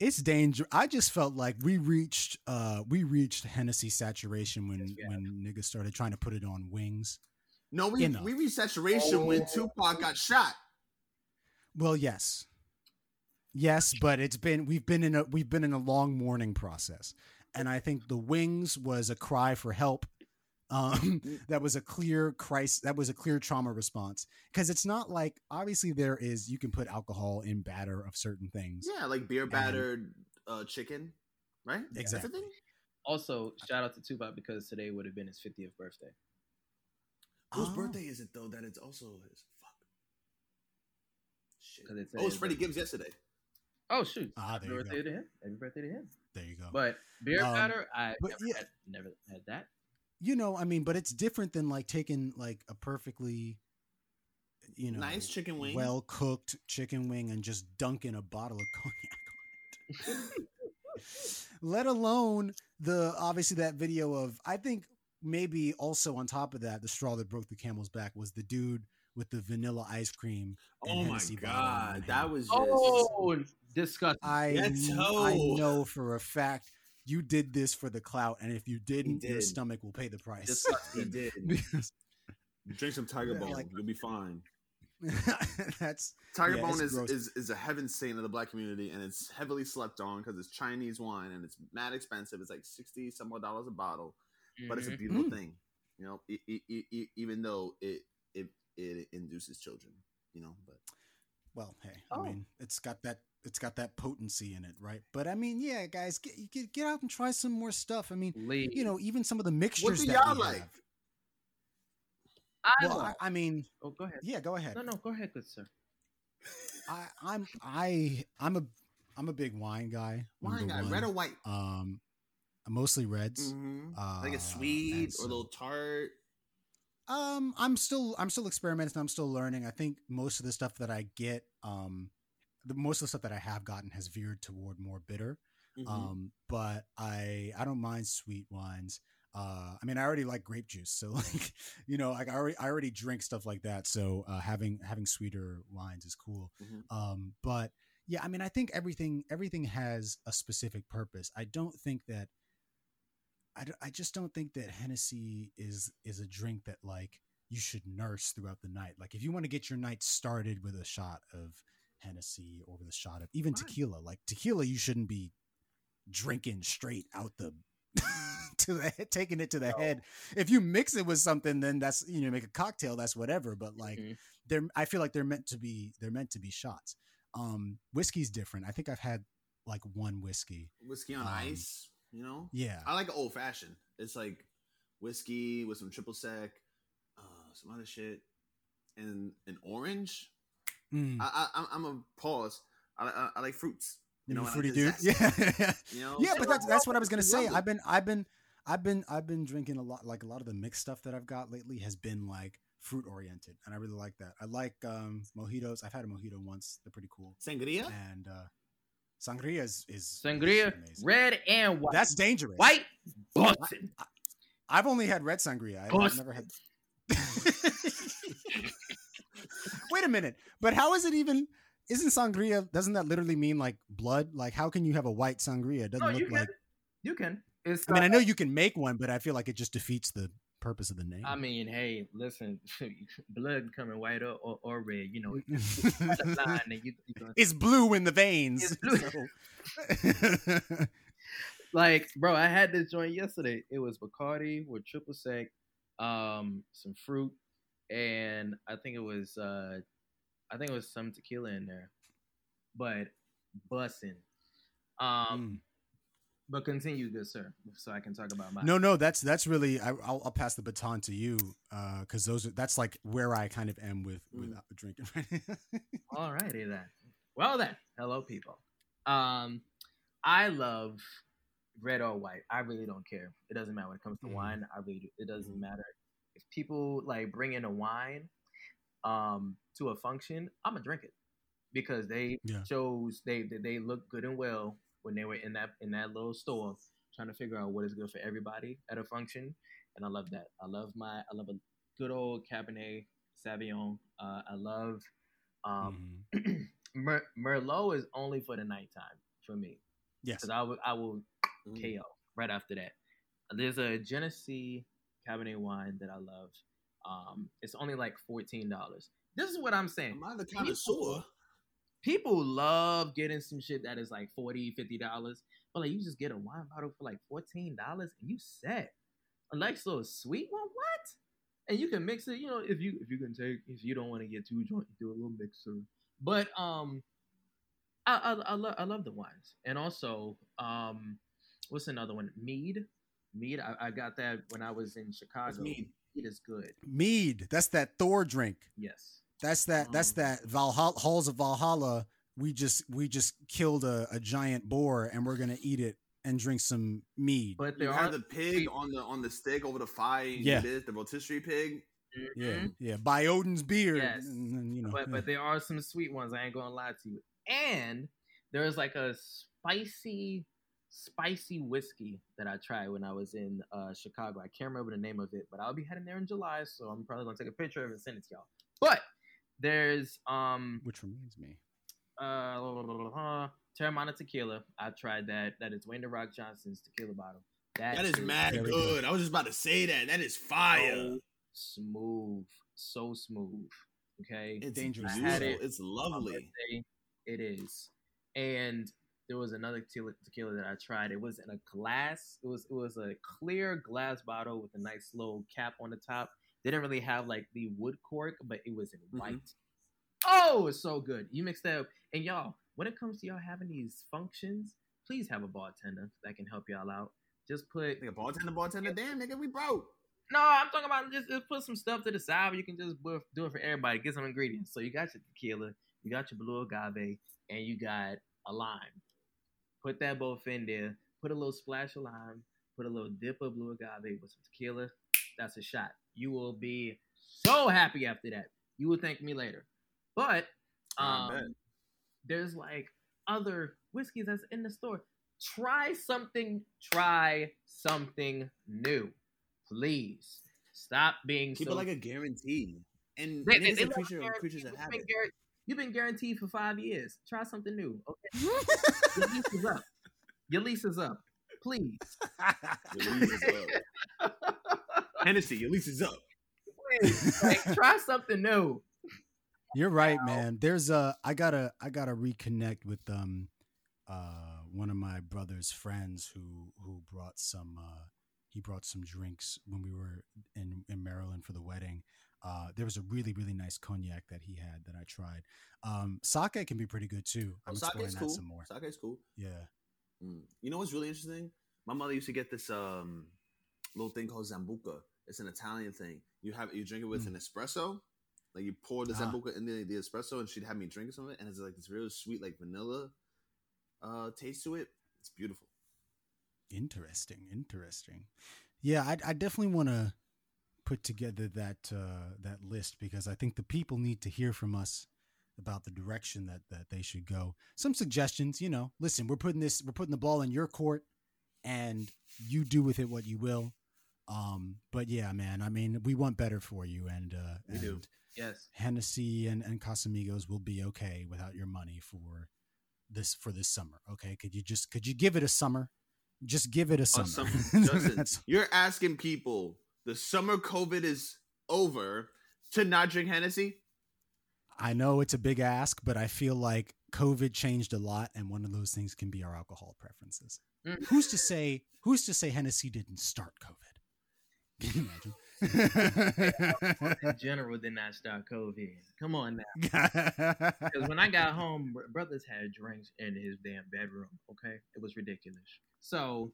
Speaker 1: It's dangerous. I just felt like we reached uh we reached Hennessy saturation when
Speaker 4: Yes,
Speaker 1: when niggas started trying to put it on wings.
Speaker 3: No, we
Speaker 1: Enough.
Speaker 3: we reached saturation when
Speaker 4: Oh.
Speaker 3: Tupac got shot.
Speaker 1: Well, yes. Yes, but it's been we've been in a we've been in a long mourning process. And I think the wings was a cry for help. Um that was a clear crisis that was a clear trauma response because it's not like obviously there is you can put alcohol in batter of certain things.
Speaker 3: Yeah, like beer battered uh, chicken, right?
Speaker 1: Exactly.
Speaker 3: thing?
Speaker 4: Also, shout out to Tupac because today would have been his 50th birthday.
Speaker 3: Whose
Speaker 1: Oh.
Speaker 3: birthday is it though? That it's also his. Fuck. Shit.
Speaker 4: 'Cause it's
Speaker 3: Oh, it's
Speaker 4: his
Speaker 3: Freddie. Gibbs yesterday.
Speaker 4: Oh shoot!
Speaker 1: Ah,
Speaker 4: Happy
Speaker 1: there you
Speaker 4: birthday to him. Happy birthday to him.
Speaker 1: There you go.
Speaker 4: But beer
Speaker 1: Um,
Speaker 4: batter, I
Speaker 1: but
Speaker 4: never,
Speaker 1: yeah.
Speaker 4: had, never had that.
Speaker 1: You know, I mean, but it's different than like taking like a perfectly, you know,
Speaker 3: Nice chicken wing.
Speaker 1: well cooked chicken wing and just dunking a bottle of cognac on it. Let alone the obviously that video of I think maybe also on top of that, the straw that broke the camel's back was the dude with the vanilla ice cream.
Speaker 3: Oh my
Speaker 1: Hennessy bottle
Speaker 3: god, that was just.
Speaker 4: Oh, disgusting.
Speaker 1: I
Speaker 3: That's
Speaker 1: kn-
Speaker 3: so-
Speaker 1: I know for a fact you did this for the clout, and if you didn't, your stomach will pay the price.
Speaker 3: he did.
Speaker 1: Because
Speaker 3: Drink some Tiger
Speaker 1: Yeah,
Speaker 3: Bone,
Speaker 1: like-
Speaker 3: you'll be fine.
Speaker 1: that's
Speaker 3: Tiger
Speaker 1: Yeah,
Speaker 3: Bone is,
Speaker 1: gross.
Speaker 3: is is a heaven saint of the black community, and it's heavily slept on because it's Chinese wine and it's mad expensive. It's like sixty some odd dollars a bottle, but it's a
Speaker 4: Mhm.
Speaker 3: beautiful
Speaker 1: Mm.
Speaker 3: thing. You know, e- e- e- e- even though it it it induces children. You know, but
Speaker 1: well, hey,
Speaker 4: Oh.
Speaker 1: I mean, it's got that it's got that potency in it, right? But I mean, yeah, guys, get get, get out and try some more stuff. I mean,
Speaker 4: Lee,
Speaker 1: you know, even some of the mixtures
Speaker 3: what do
Speaker 1: that
Speaker 3: y'all
Speaker 1: we
Speaker 3: like?
Speaker 1: have.
Speaker 4: I,
Speaker 1: Well, I. I mean,
Speaker 4: oh, go ahead.
Speaker 1: yeah, go ahead.
Speaker 4: No, no, go ahead, good sir.
Speaker 1: I, I'm I I'm a I'm a big wine guy.
Speaker 3: Wine guy,
Speaker 1: one.
Speaker 3: red or white?
Speaker 1: Um, mostly reds.
Speaker 3: Mhm.
Speaker 1: Uh,
Speaker 3: like a sweet or a little tart.
Speaker 1: Um, I'm still I'm still experimenting. I'm still learning. I think most of the stuff that I get, um, the most of the stuff that I have gotten has veered toward more bitter.
Speaker 3: Mhm.
Speaker 1: Um, but I I don't mind sweet wines. Uh, I mean, I already like grape juice, so like you know, like I already I already drink stuff like that. So uh, having having sweeter wines is cool.
Speaker 3: Mhm.
Speaker 1: Um, but yeah, I mean, I think everything everything has a specific purpose. I don't think that. I, d- I just don't think that Hennessy is is a drink that like you should nurse throughout the night. Like if you want to get your night started with a shot of Hennessy or the shot of even
Speaker 3: Right.
Speaker 1: tequila, like tequila, you shouldn't be drinking straight out the to the head, taking it to the
Speaker 4: No.
Speaker 1: head. If you mix it with something, then that's you know make a cocktail. That's whatever. But like
Speaker 4: Mhm.
Speaker 1: they're, I feel like they're meant to be they're meant to be shots. Um, whiskey's different. I think I've had like one whiskey.
Speaker 3: Whiskey on
Speaker 1: Um,
Speaker 3: ice. You know,
Speaker 1: Yeah,
Speaker 3: I like old fashioned. It's like whiskey with some triple sec, uh, some other shit, and an orange.
Speaker 1: Mm,
Speaker 3: I, I I'm- I'm a pause. I, I, I like fruits. You know,
Speaker 1: You
Speaker 3: and I
Speaker 1: fruity
Speaker 3: just-
Speaker 1: dude. Yeah.
Speaker 3: You know,
Speaker 1: yeah, but that's that's what I was gonna say. I've been I've been I've been I've been drinking a lot like a lot of the mixed stuff that I've got lately has been like fruit oriented and I really like that. I like um mojitos. I've had a mojito once. They're pretty cool.
Speaker 3: sangria.
Speaker 1: And uh sangria is, is
Speaker 4: Sangria,
Speaker 1: is
Speaker 4: red and white.
Speaker 1: That's dangerous.
Speaker 4: white, busting.
Speaker 1: I've only had red sangria. I've
Speaker 4: Bust.
Speaker 1: never had Wait a minute. But how is it even isn't sangria doesn't that literally mean like blood? Like how can you have a white sangria? It doesn't
Speaker 4: No, you
Speaker 1: look
Speaker 4: can.
Speaker 1: like
Speaker 4: You can. It's.
Speaker 1: I mean, I
Speaker 4: uh,
Speaker 1: know you can make one, but I feel like it just defeats the purpose of the name.
Speaker 4: I mean, hey, listen, blood coming white or, or, or red, you know, you, you
Speaker 1: it's blue in the veins.
Speaker 4: It's blue.
Speaker 1: so-
Speaker 4: like, bro, I had this joint yesterday. It was Bacardi with triple sec, um, some fruit, and I think it was, uh, I think it was some tequila in there, but bussing. Um,
Speaker 1: Mm.
Speaker 4: but continue, good sir, so I can talk about my.
Speaker 1: No, no, that's that's really. I, I'll, I'll pass the baton to you because those are that's like where I kind of am with with
Speaker 3: Mm.
Speaker 1: uh, drinking.
Speaker 4: All righty then. Well then, hello people. Um, I love red or white. I really don't care. It doesn't matter when it comes to
Speaker 1: Mhm.
Speaker 4: wine. I really do. It doesn't
Speaker 3: Mhm.
Speaker 4: matter people like bring in a wine, um, to a function. I'm gonna drink it because they
Speaker 1: Yeah.
Speaker 4: chose they they- they look good and well when they were in that in that little store trying to figure out what is good for everybody at a function. And I love that. I love my I love a good old Cabernet Sauvignon. Uh, I love um,
Speaker 1: Mhm.
Speaker 4: Mer- Merlot is only for the nighttime for me
Speaker 1: Yes.
Speaker 4: because I will I will
Speaker 3: Mm.
Speaker 4: KO right after that. There's a Genesee Cabernet wine that I love. Um, it's only like fourteen dollars. This is what I'm saying.
Speaker 3: Am I the connoisseur?
Speaker 4: People love getting some shit that is like 40 dollars, but like you just get a wine bottle for like fourteen dollars and you set a nice little sweet one. What? And you can mix it. You know, if you if you can take if you don't want to get too drunk, you do a little mixer. But um, I I, I love I love the wines, and also um, what's another one? Mead. Mead. I, I got that when I was in Chicago.
Speaker 3: mead?
Speaker 4: Mead is good.
Speaker 1: Mead. That's that Thor drink.
Speaker 4: Yes.
Speaker 1: That's that. That's
Speaker 3: Um,
Speaker 1: that Valhalla halls of Valhalla. We just we just killed a, a giant boar and we're gonna eat it and drink some mead.
Speaker 4: But
Speaker 3: You
Speaker 4: there
Speaker 3: had
Speaker 4: are
Speaker 3: the pig on the on the stick over the fire.
Speaker 1: Yeah.
Speaker 3: did the rotisserie pig.
Speaker 1: yeah,
Speaker 4: Mhm.
Speaker 1: yeah. By Odin's beard.
Speaker 4: Yes.
Speaker 1: and then, you know.
Speaker 4: but
Speaker 1: yeah.
Speaker 4: but there are some sweet ones. I ain't gonna lie to you. And there's like a spicy, spicy whiskey that I tried when I was in uh, Chicago. I can't remember the name of it, but I'll be heading there in July, so I'm probably gonna take a picture of it and send it to y'all. But there's um
Speaker 1: Which reminds me.
Speaker 4: uh Teremana tequila. I tried that. That is Dwayne the Rock Johnson's tequila bottle.
Speaker 3: That is mad good.
Speaker 1: good.
Speaker 3: I was just about to say that. That is fire.
Speaker 4: so smooth, so smooth. Okay,
Speaker 3: It's
Speaker 1: dangerous.
Speaker 3: beautiful.
Speaker 4: I had it
Speaker 3: It's lovely.
Speaker 4: It is. And there was another tequila, tequila that I tried. It was in a glass. It was it was a clear glass bottle with a nice little cap on the top. They didn't really have like the wood cork, but it was in
Speaker 3: Mhm.
Speaker 4: white. Oh, it's so good. You mixed that up. And y'all, when it comes to y'all having these functions, please have a bartender that can help y'all out. Just put
Speaker 3: like a bartender, bartender. Damn, nigga, we broke.
Speaker 4: no, I'm talking about just, just put some stuff to the side. You can just do it for everybody. Get some ingredients. So you got your tequila, you got your blue agave, and you got a lime. Put that both in there. Put a little splash of lime. Put a little dip of blue agave with some tequila. That's a shot. You will be so happy after that. You will thank me later. But um, there's like other whiskeys that's in the store. Try something. Try something new, please. Stop being
Speaker 3: Keep
Speaker 4: so.
Speaker 3: it like a guarantee. And
Speaker 4: They-
Speaker 3: niggas
Speaker 4: they- they
Speaker 3: are
Speaker 4: love
Speaker 3: creature, creatures of habit.
Speaker 4: guar- You've been guaranteed for five years. Try something new. Okay, your lease is up. Your lease is up. Please.
Speaker 3: Your lease is up. Hennessy, your lease is up.
Speaker 4: Like, try something new.
Speaker 1: You're right, man. There's a I gotta I gotta reconnect with um uh one of my brother's friends who who brought some uh he brought some drinks when we were in in Maryland for the wedding. Uh there was a really really nice cognac that he had that I tried. Um sake can be pretty good too. I'm
Speaker 3: Oh,
Speaker 1: exploring
Speaker 3: sake's
Speaker 1: that some more.
Speaker 3: Sake's cool.
Speaker 1: Yeah.
Speaker 3: Mm. You know what's really interesting? My mother used to get this um little thing called Sambuca. It's an Italian thing. You have you drink it with
Speaker 1: Mm.
Speaker 3: an espresso. Like you pour the
Speaker 1: Ah.
Speaker 3: Sambuca in the, the espresso, and she'd have me drink some of it, and it's like this real sweet, like vanilla. uh, taste to it. It's beautiful.
Speaker 1: Interesting, interesting. Yeah, I, I definitely want to put together that uh, that list because I think the people need to hear from us about the direction that that they should go. Some suggestions, you know. Listen, we're putting this, we're putting the ball in your court, and you do with it what you will. Um, but yeah, man, I mean, we want better for you, and uh,
Speaker 3: We
Speaker 1: and
Speaker 3: do.
Speaker 4: Yes.
Speaker 1: Hennessy and and Casamigos will be okay without your money for this for this summer. Okay, could you just could you give it a summer? Just give it a summer.
Speaker 3: Justin, you're asking people the summer COVID is over to not drink Hennessy.
Speaker 1: I know it's a big ask, but I feel like COVID changed a lot, and one of those things can be our alcohol preferences.
Speaker 4: Mm.
Speaker 1: Who's to say? Who's to say Hennessy didn't start COVID? Can you
Speaker 4: In general, did not start COVID. Come on now.
Speaker 1: imagine?
Speaker 4: Because when I got home, brothers had drinks in his damn bedroom. Okay, it was ridiculous. So,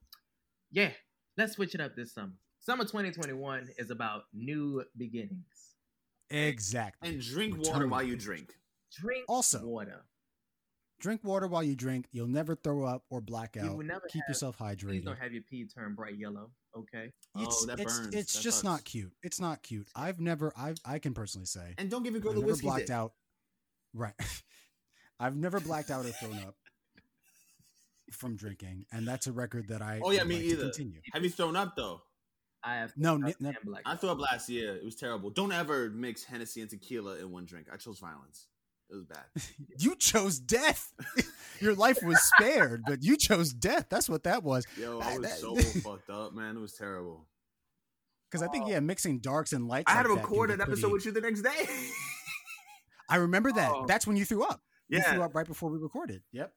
Speaker 4: yeah, let's switch it up this summer. Summer 2021 is about new beginnings.
Speaker 1: exactly.
Speaker 3: And drink
Speaker 1: Return.
Speaker 3: water while you drink.
Speaker 4: Drink
Speaker 1: Also,
Speaker 4: water.
Speaker 1: drink water while you drink. You'll never throw up or black
Speaker 4: You
Speaker 1: out.
Speaker 4: will never
Speaker 1: Keep
Speaker 4: have-
Speaker 1: yourself
Speaker 4: Please
Speaker 1: hydrated.
Speaker 4: don't have your pee turn bright yellow. Okay.
Speaker 1: It's,
Speaker 3: Oh, that
Speaker 1: it's,
Speaker 3: burns.
Speaker 1: it's
Speaker 3: That
Speaker 1: just
Speaker 3: sucks.
Speaker 1: not cute. It's not cute. I've never, I I can personally say,
Speaker 3: And don't give your girl
Speaker 1: I've
Speaker 3: the
Speaker 1: never
Speaker 3: whiskey.
Speaker 1: blacked
Speaker 3: dick.
Speaker 1: out. Right. I've never blacked out or thrown up from drinking, and that's a record that I.
Speaker 3: Oh, yeah, me
Speaker 1: like to
Speaker 3: either.
Speaker 1: Continue.
Speaker 3: Have you thrown up though?
Speaker 4: I have
Speaker 1: No,
Speaker 4: I
Speaker 1: ni-
Speaker 4: black.
Speaker 3: I threw up last year. It was terrible. Don't ever mix Hennessy and tequila in one drink. I chose violence. It was bad.
Speaker 1: You chose death. Your life was spared, but you chose death. That's what that was.
Speaker 3: Yo, I was so fucked up, man. It was terrible.
Speaker 1: Because I think yeah, oh. mixing darks and lights.
Speaker 3: I had to
Speaker 1: like that
Speaker 3: record an episode
Speaker 1: pretty-
Speaker 3: with you the next day.
Speaker 1: I remember that.
Speaker 4: Oh.
Speaker 1: That's when you threw up. You threw up right before we recorded. Yep.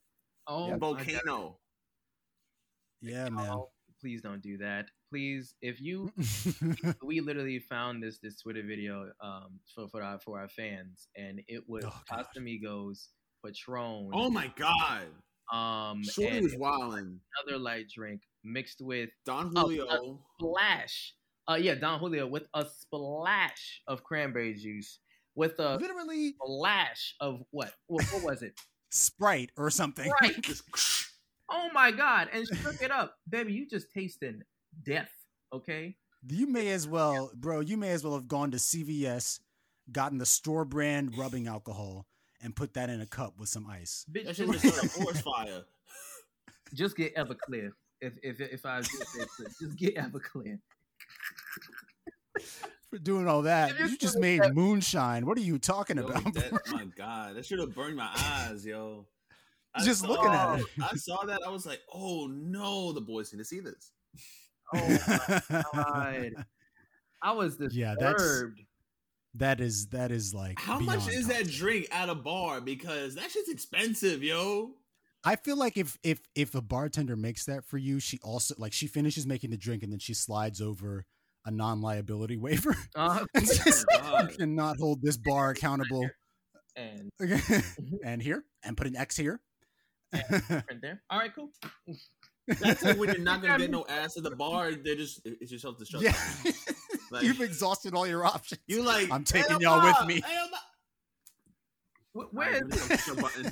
Speaker 4: oh,
Speaker 1: Yeah.
Speaker 4: my God.
Speaker 3: volcano.
Speaker 1: Yeah, man.
Speaker 4: Oh, please don't do that. Please, if you we literally found this this Twitter video um for for our for our fans, and it was
Speaker 1: Oh.
Speaker 4: Casamigos, Patron,
Speaker 3: Oh my god.
Speaker 4: um,
Speaker 3: Shorty
Speaker 4: and
Speaker 3: was wildin'.
Speaker 4: another light drink mixed with
Speaker 3: Don Julio.
Speaker 4: splash. Uh, yeah, Don Julio with a splash of cranberry juice, with a
Speaker 1: Literally
Speaker 4: splash of what? What, what was it?
Speaker 1: Sprite or something.
Speaker 3: Just
Speaker 4: Oh my god! And shook it up, baby. You just tasting death. Okay.
Speaker 1: You may as well, bro. You may as well have gone to CVS, gotten the store brand rubbing alcohol, and put that in a cup with some ice.
Speaker 4: Bitch,
Speaker 3: that shit
Speaker 4: just,
Speaker 3: just a forest fire.
Speaker 4: just get Everclear. If if if I just, just get Everclear.
Speaker 1: For doing all that,
Speaker 4: you
Speaker 1: you just made
Speaker 4: said-
Speaker 1: moonshine. What are you talking
Speaker 3: Yo,
Speaker 1: about?
Speaker 3: that, my god, that should have burned my eyes, yo. I
Speaker 1: Just looking at it.
Speaker 3: I saw that. I was like, oh no, the boys need to see this.
Speaker 4: Oh my god! I was disturbed.
Speaker 1: Yeah, that's- that is that is like
Speaker 3: How much is that drink at a bar? Because that shit's expensive, yo.
Speaker 1: I feel like if if if a bartender makes that for you, she also like she finishes making the drink and then she slides over a non-liability waiver
Speaker 4: Uh,
Speaker 1: and says,
Speaker 3: Oh,
Speaker 1: "You
Speaker 3: God.
Speaker 1: cannot hold this bar accountable."
Speaker 4: and
Speaker 1: and here, and put an X here.
Speaker 4: right there. All right, cool.
Speaker 3: That's like when you're not gonna get no ass at the bar. They're just it's just self destruct.
Speaker 1: yeah,
Speaker 3: Like,
Speaker 1: you've exhausted all your options.
Speaker 3: you like
Speaker 1: I'm taking y'all with me."
Speaker 3: hey, Ma."
Speaker 4: Wh-
Speaker 3: All right,
Speaker 4: Where's
Speaker 3: let me push the button.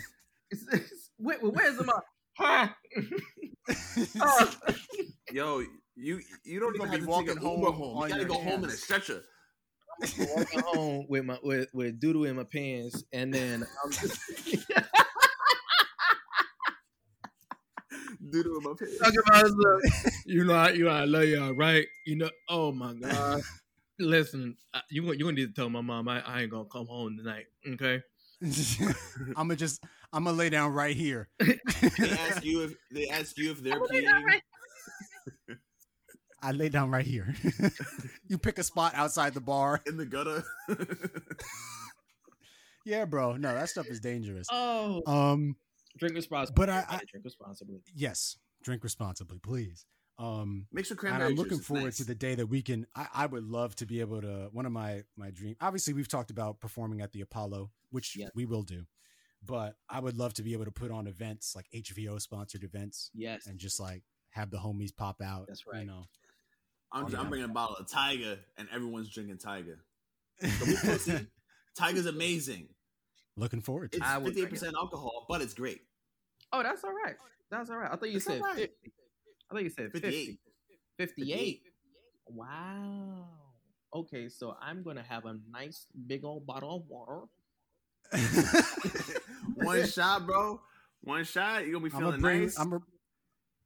Speaker 4: it's- it's- where- where's my? Huh? Oh.
Speaker 3: Yo, you you don't even have
Speaker 1: be
Speaker 3: to
Speaker 1: walking
Speaker 3: take an
Speaker 1: home
Speaker 3: Uber home.
Speaker 1: on
Speaker 3: You gotta
Speaker 1: your
Speaker 3: go home in a
Speaker 1: hands.
Speaker 3: stretcher.
Speaker 4: walking home with my with, with doodle in my pants, and then I'm just
Speaker 3: Doodle in my pants.
Speaker 4: talking about stuff. You know, I, you know, I love y'all, right? You know, oh my god. Listen, you gonna- you gonna need to tell my mom I, I ain't gonna come home tonight. Okay.
Speaker 1: I'm gonna just I'm gonna lay down right here.
Speaker 3: They ask you if they ask you if they're
Speaker 4: I'm lay
Speaker 3: peeing.
Speaker 4: down right-
Speaker 1: I lay down right here. you pick a spot outside the bar.
Speaker 3: in the gutter.
Speaker 1: Yeah, bro. No, that stuff is dangerous.
Speaker 4: Oh,
Speaker 1: Um,
Speaker 4: drink responsibly.
Speaker 1: but I- I-
Speaker 4: drink responsibly.
Speaker 1: yes, drink responsibly, please. Um,
Speaker 3: Mix with
Speaker 1: and I'm looking
Speaker 3: juice.
Speaker 1: Forward
Speaker 3: nice.
Speaker 1: to the day that we can. I, I would love to be able to. One of my my dream. Obviously, we've talked about performing at the Apollo, which
Speaker 4: Yes.
Speaker 1: we will do. But I would love to be able to put on events like HVO sponsored events
Speaker 4: Yes.
Speaker 1: and just like have the homies pop out.
Speaker 4: That's right.
Speaker 1: You know.
Speaker 3: I'm,
Speaker 1: Yeah.
Speaker 3: I'm bringing a bottle of Tiger, and everyone's drinking Tiger. So. Tiger's amazing.
Speaker 1: Looking forward to.
Speaker 3: It's
Speaker 1: it.
Speaker 4: I would drink
Speaker 3: 58% alcohol, but it's great.
Speaker 4: Oh, that's all right. That's all right. I thought you
Speaker 3: It's
Speaker 4: said
Speaker 3: all right.
Speaker 4: 50. I thought you said 50.
Speaker 3: 58.
Speaker 4: 58. Wow. Okay, so I'm going to have a nice big old bottle of water.
Speaker 3: One shot, bro. One shot. You're gonna be
Speaker 1: I'm
Speaker 3: feeling
Speaker 1: bring.
Speaker 3: nice.
Speaker 1: I'm gonna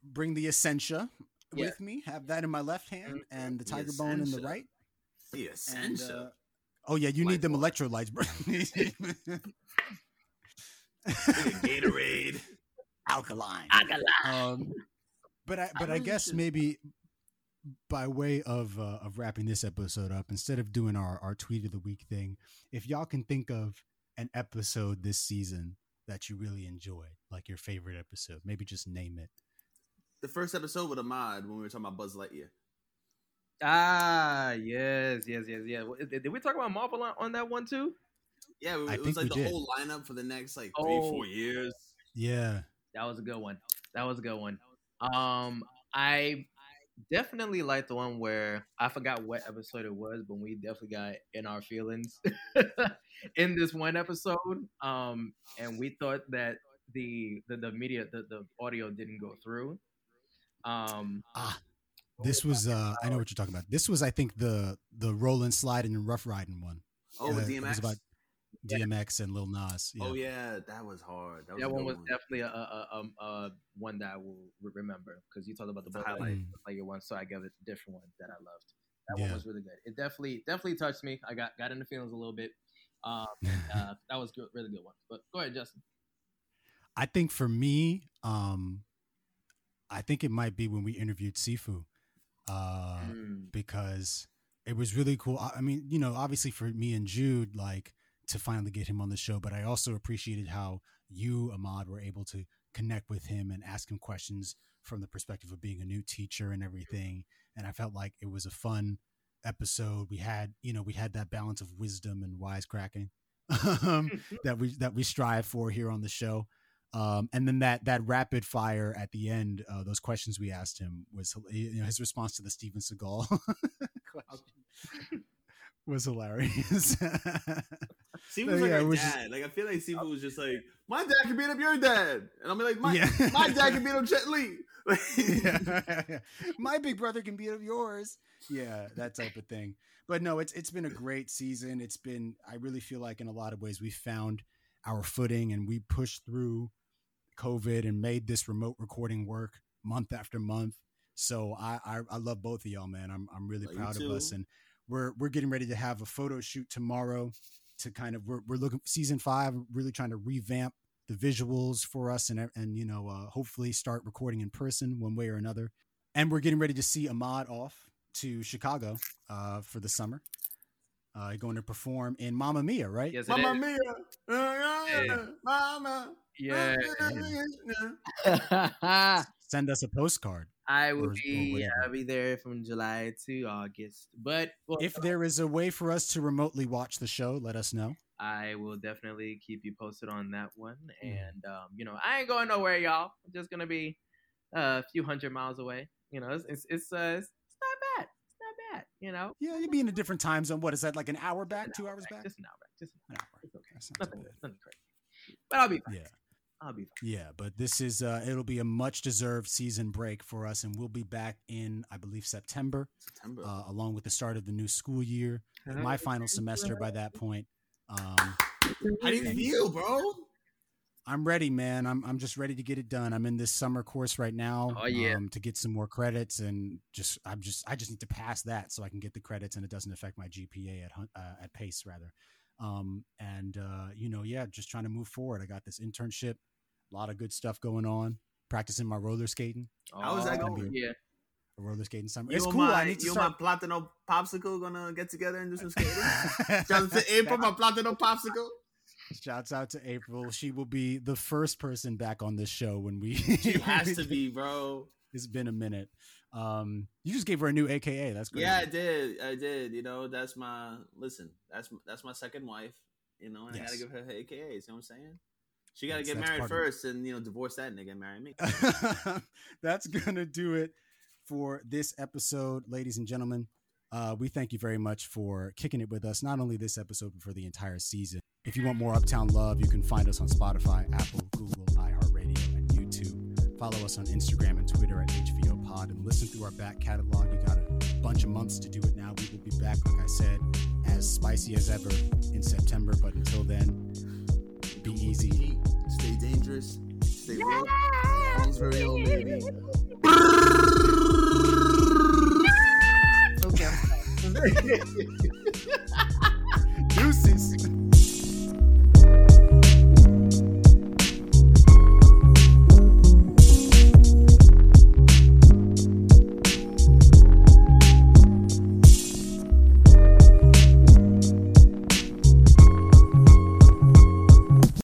Speaker 1: bring the Essentia
Speaker 4: Yeah.
Speaker 1: with me. Have that in my left hand
Speaker 4: Mhm.
Speaker 1: and the
Speaker 3: The
Speaker 1: tiger bone in the right.
Speaker 3: the
Speaker 1: And, uh, oh yeah, you
Speaker 3: Light
Speaker 1: need them
Speaker 3: water.
Speaker 1: electrolytes, bro.
Speaker 3: Gatorade.
Speaker 1: Alkaline.
Speaker 4: Alkaline.
Speaker 1: Um, but I but I
Speaker 3: really
Speaker 1: guess maybe by way of uh, of wrapping this episode up, instead of doing our our tweet of the week thing, if y'all can think of an episode this season that you really enjoyed, like your favorite episode, maybe just name it.
Speaker 3: The first episode with Ahmad when we were talking about Buzz Lightyear.
Speaker 4: Ah, yes, yes, yes, yeah. Did did we talk about Marvel on, on that one too?
Speaker 3: Yeah, it, it was like the
Speaker 1: did.
Speaker 3: whole lineup for the next like three,
Speaker 4: Oh.
Speaker 3: four years.
Speaker 1: Yeah.
Speaker 4: That was a good one. That was a good one. Um, I definitely like the one where I forgot what episode it was, but we definitely got in our feelings in this one episode. Um, and we thought that the the, the media the, the audio didn't go through. Um,
Speaker 1: Ah, this was uh I know what you're talking about. This was I think the the rolling sliding and rough riding one.
Speaker 3: Oh,
Speaker 1: Uh,
Speaker 3: with
Speaker 1: it
Speaker 3: DMX.
Speaker 1: was about DMX and Lil Nas. Yeah.
Speaker 3: Oh yeah, that was hard. That was
Speaker 4: that
Speaker 3: a
Speaker 4: one
Speaker 3: good
Speaker 4: was definitely a, a, a, um, uh one that I will remember because you talked about the
Speaker 3: It's a
Speaker 4: book
Speaker 3: highlight.
Speaker 1: Mm.
Speaker 4: like your one, so I gave it a different one that I loved. That
Speaker 1: Yeah.
Speaker 4: one was really good. It definitely definitely touched me. I got got in the feelings a little bit. Um, and, uh, that was good, really good one. But go ahead, Justin.
Speaker 1: I think for me, um, I think it might be when we interviewed Sifu, uh,
Speaker 4: Mm.
Speaker 1: because it was really cool. I, I mean, you know, obviously for me and Jude, like to finally get him on the show, but I also appreciated how you, Ahmad, were able to connect with him and ask him questions from the perspective of being a new teacher and everything. And I felt like it was a fun episode. We had, you know, we had that balance of wisdom and wisecracking um, that we that we strive for here on the show. Um, and then that that rapid fire at the end, uh, those questions we asked him was you know his response to the Steven Seagal question was hilarious.
Speaker 3: Steve
Speaker 1: So,
Speaker 3: was like
Speaker 1: yeah, it
Speaker 3: our
Speaker 1: just-
Speaker 3: dad. like I feel like Steve was just like, my dad can beat up your dad, and I'm like, my
Speaker 1: Yeah.
Speaker 3: my dad can beat up Jet Li.
Speaker 1: yeah. My big brother can beat up yours. Yeah, that type of thing. But no, it's it's been a great season. It's been I really feel like in a lot of ways we found our footing and we pushed through COVID and made this remote recording work month after month. So I I, I love both of y'all, man. I'm I'm really
Speaker 3: Love
Speaker 1: proud of us and we're we're getting ready to have a photo shoot tomorrow to kind of we're we're looking season 5 really trying to revamp the visuals for us and and you know uh, hopefully start recording in person one way or another. And we're getting ready to see Ahmad off to Chicago uh, for the summer. Uh, going to perform in Mamma Mia, right?
Speaker 4: Yes, it
Speaker 3: Mamma mia,
Speaker 4: Yeah.
Speaker 3: mama.
Speaker 4: Yeah.
Speaker 3: Uh,
Speaker 1: Send us a postcard.
Speaker 4: I will be. I'll be there from July to August. But well,
Speaker 1: If there is a way for us to remotely watch the show, let us know.
Speaker 4: I will definitely keep you posted on that one.
Speaker 1: Mm.
Speaker 4: And um, you know, I ain't going nowhere, y'all. I'm just gonna be uh, a few hundred miles away. You know, it's it's it's, uh, it's not bad. It's not bad. You know,
Speaker 1: Yeah, you'd be in a different time zone. What is that, like an hour back,
Speaker 4: An
Speaker 1: two
Speaker 4: hour
Speaker 1: hours back?
Speaker 4: just an hour back, just an
Speaker 1: An
Speaker 4: hour. It's okay. Nothing, nothing crazy. But I'll be fine.
Speaker 1: Yeah.
Speaker 4: I'll be fine.
Speaker 1: Yeah, but this is uh it'll be a much deserved season break for us and we'll be back in I believe September
Speaker 3: September.
Speaker 1: uh, along with the start of the new school year. My final semester by that point. Um
Speaker 3: How do you feel, bro?
Speaker 1: I'm ready, man. I'm I'm just ready to get it done. I'm in this summer course right now
Speaker 4: Oh, yeah.
Speaker 1: um, to get some more credits and just I'm just I just need to pass that so I can get the credits and it doesn't affect my GPA at uh, at Pace rather. Um and uh you know, yeah, just trying to move forward. I got this internship, a lot of good stuff going on, practicing my roller skating.
Speaker 3: How is that going?
Speaker 4: Yeah.
Speaker 1: a roller skating summer.
Speaker 3: You
Speaker 1: it's cool.
Speaker 3: My,
Speaker 1: I need to
Speaker 3: you
Speaker 1: start.
Speaker 3: and my Platano popsicle gonna get together and do some skating. Shout out to April, my Platano popsicle.
Speaker 1: Shouts out to April. She will be the first person back on this show when we.
Speaker 3: She has to be, bro.
Speaker 1: It's been a minute. Um, you just gave her a new AKA. That's great.
Speaker 3: Yeah, I did. I did. You know, that's my listen. That's that's my second wife. You know, and I gotta give her her AKA. You know what I'm saying? She got
Speaker 1: to
Speaker 3: get married first and, you know, divorce that nigga and marry me.
Speaker 1: that's going to do it for this episode, ladies and gentlemen. Uh, we thank you very much for kicking it with us, not only this episode, but for the entire season. If you want more Uptown Love, you can find us on Spotify, Apple, Google, iHeartRadio, and YouTube. Follow us on Instagram and Twitter at HVO Pod and listen through our back catalog. You got a bunch of months to do it now. We will be back, like I said, as spicy as ever in September. But until then, be easy.
Speaker 3: Stay dangerous. Stay yeah. woke. Very old baby.
Speaker 4: okay. Deuces.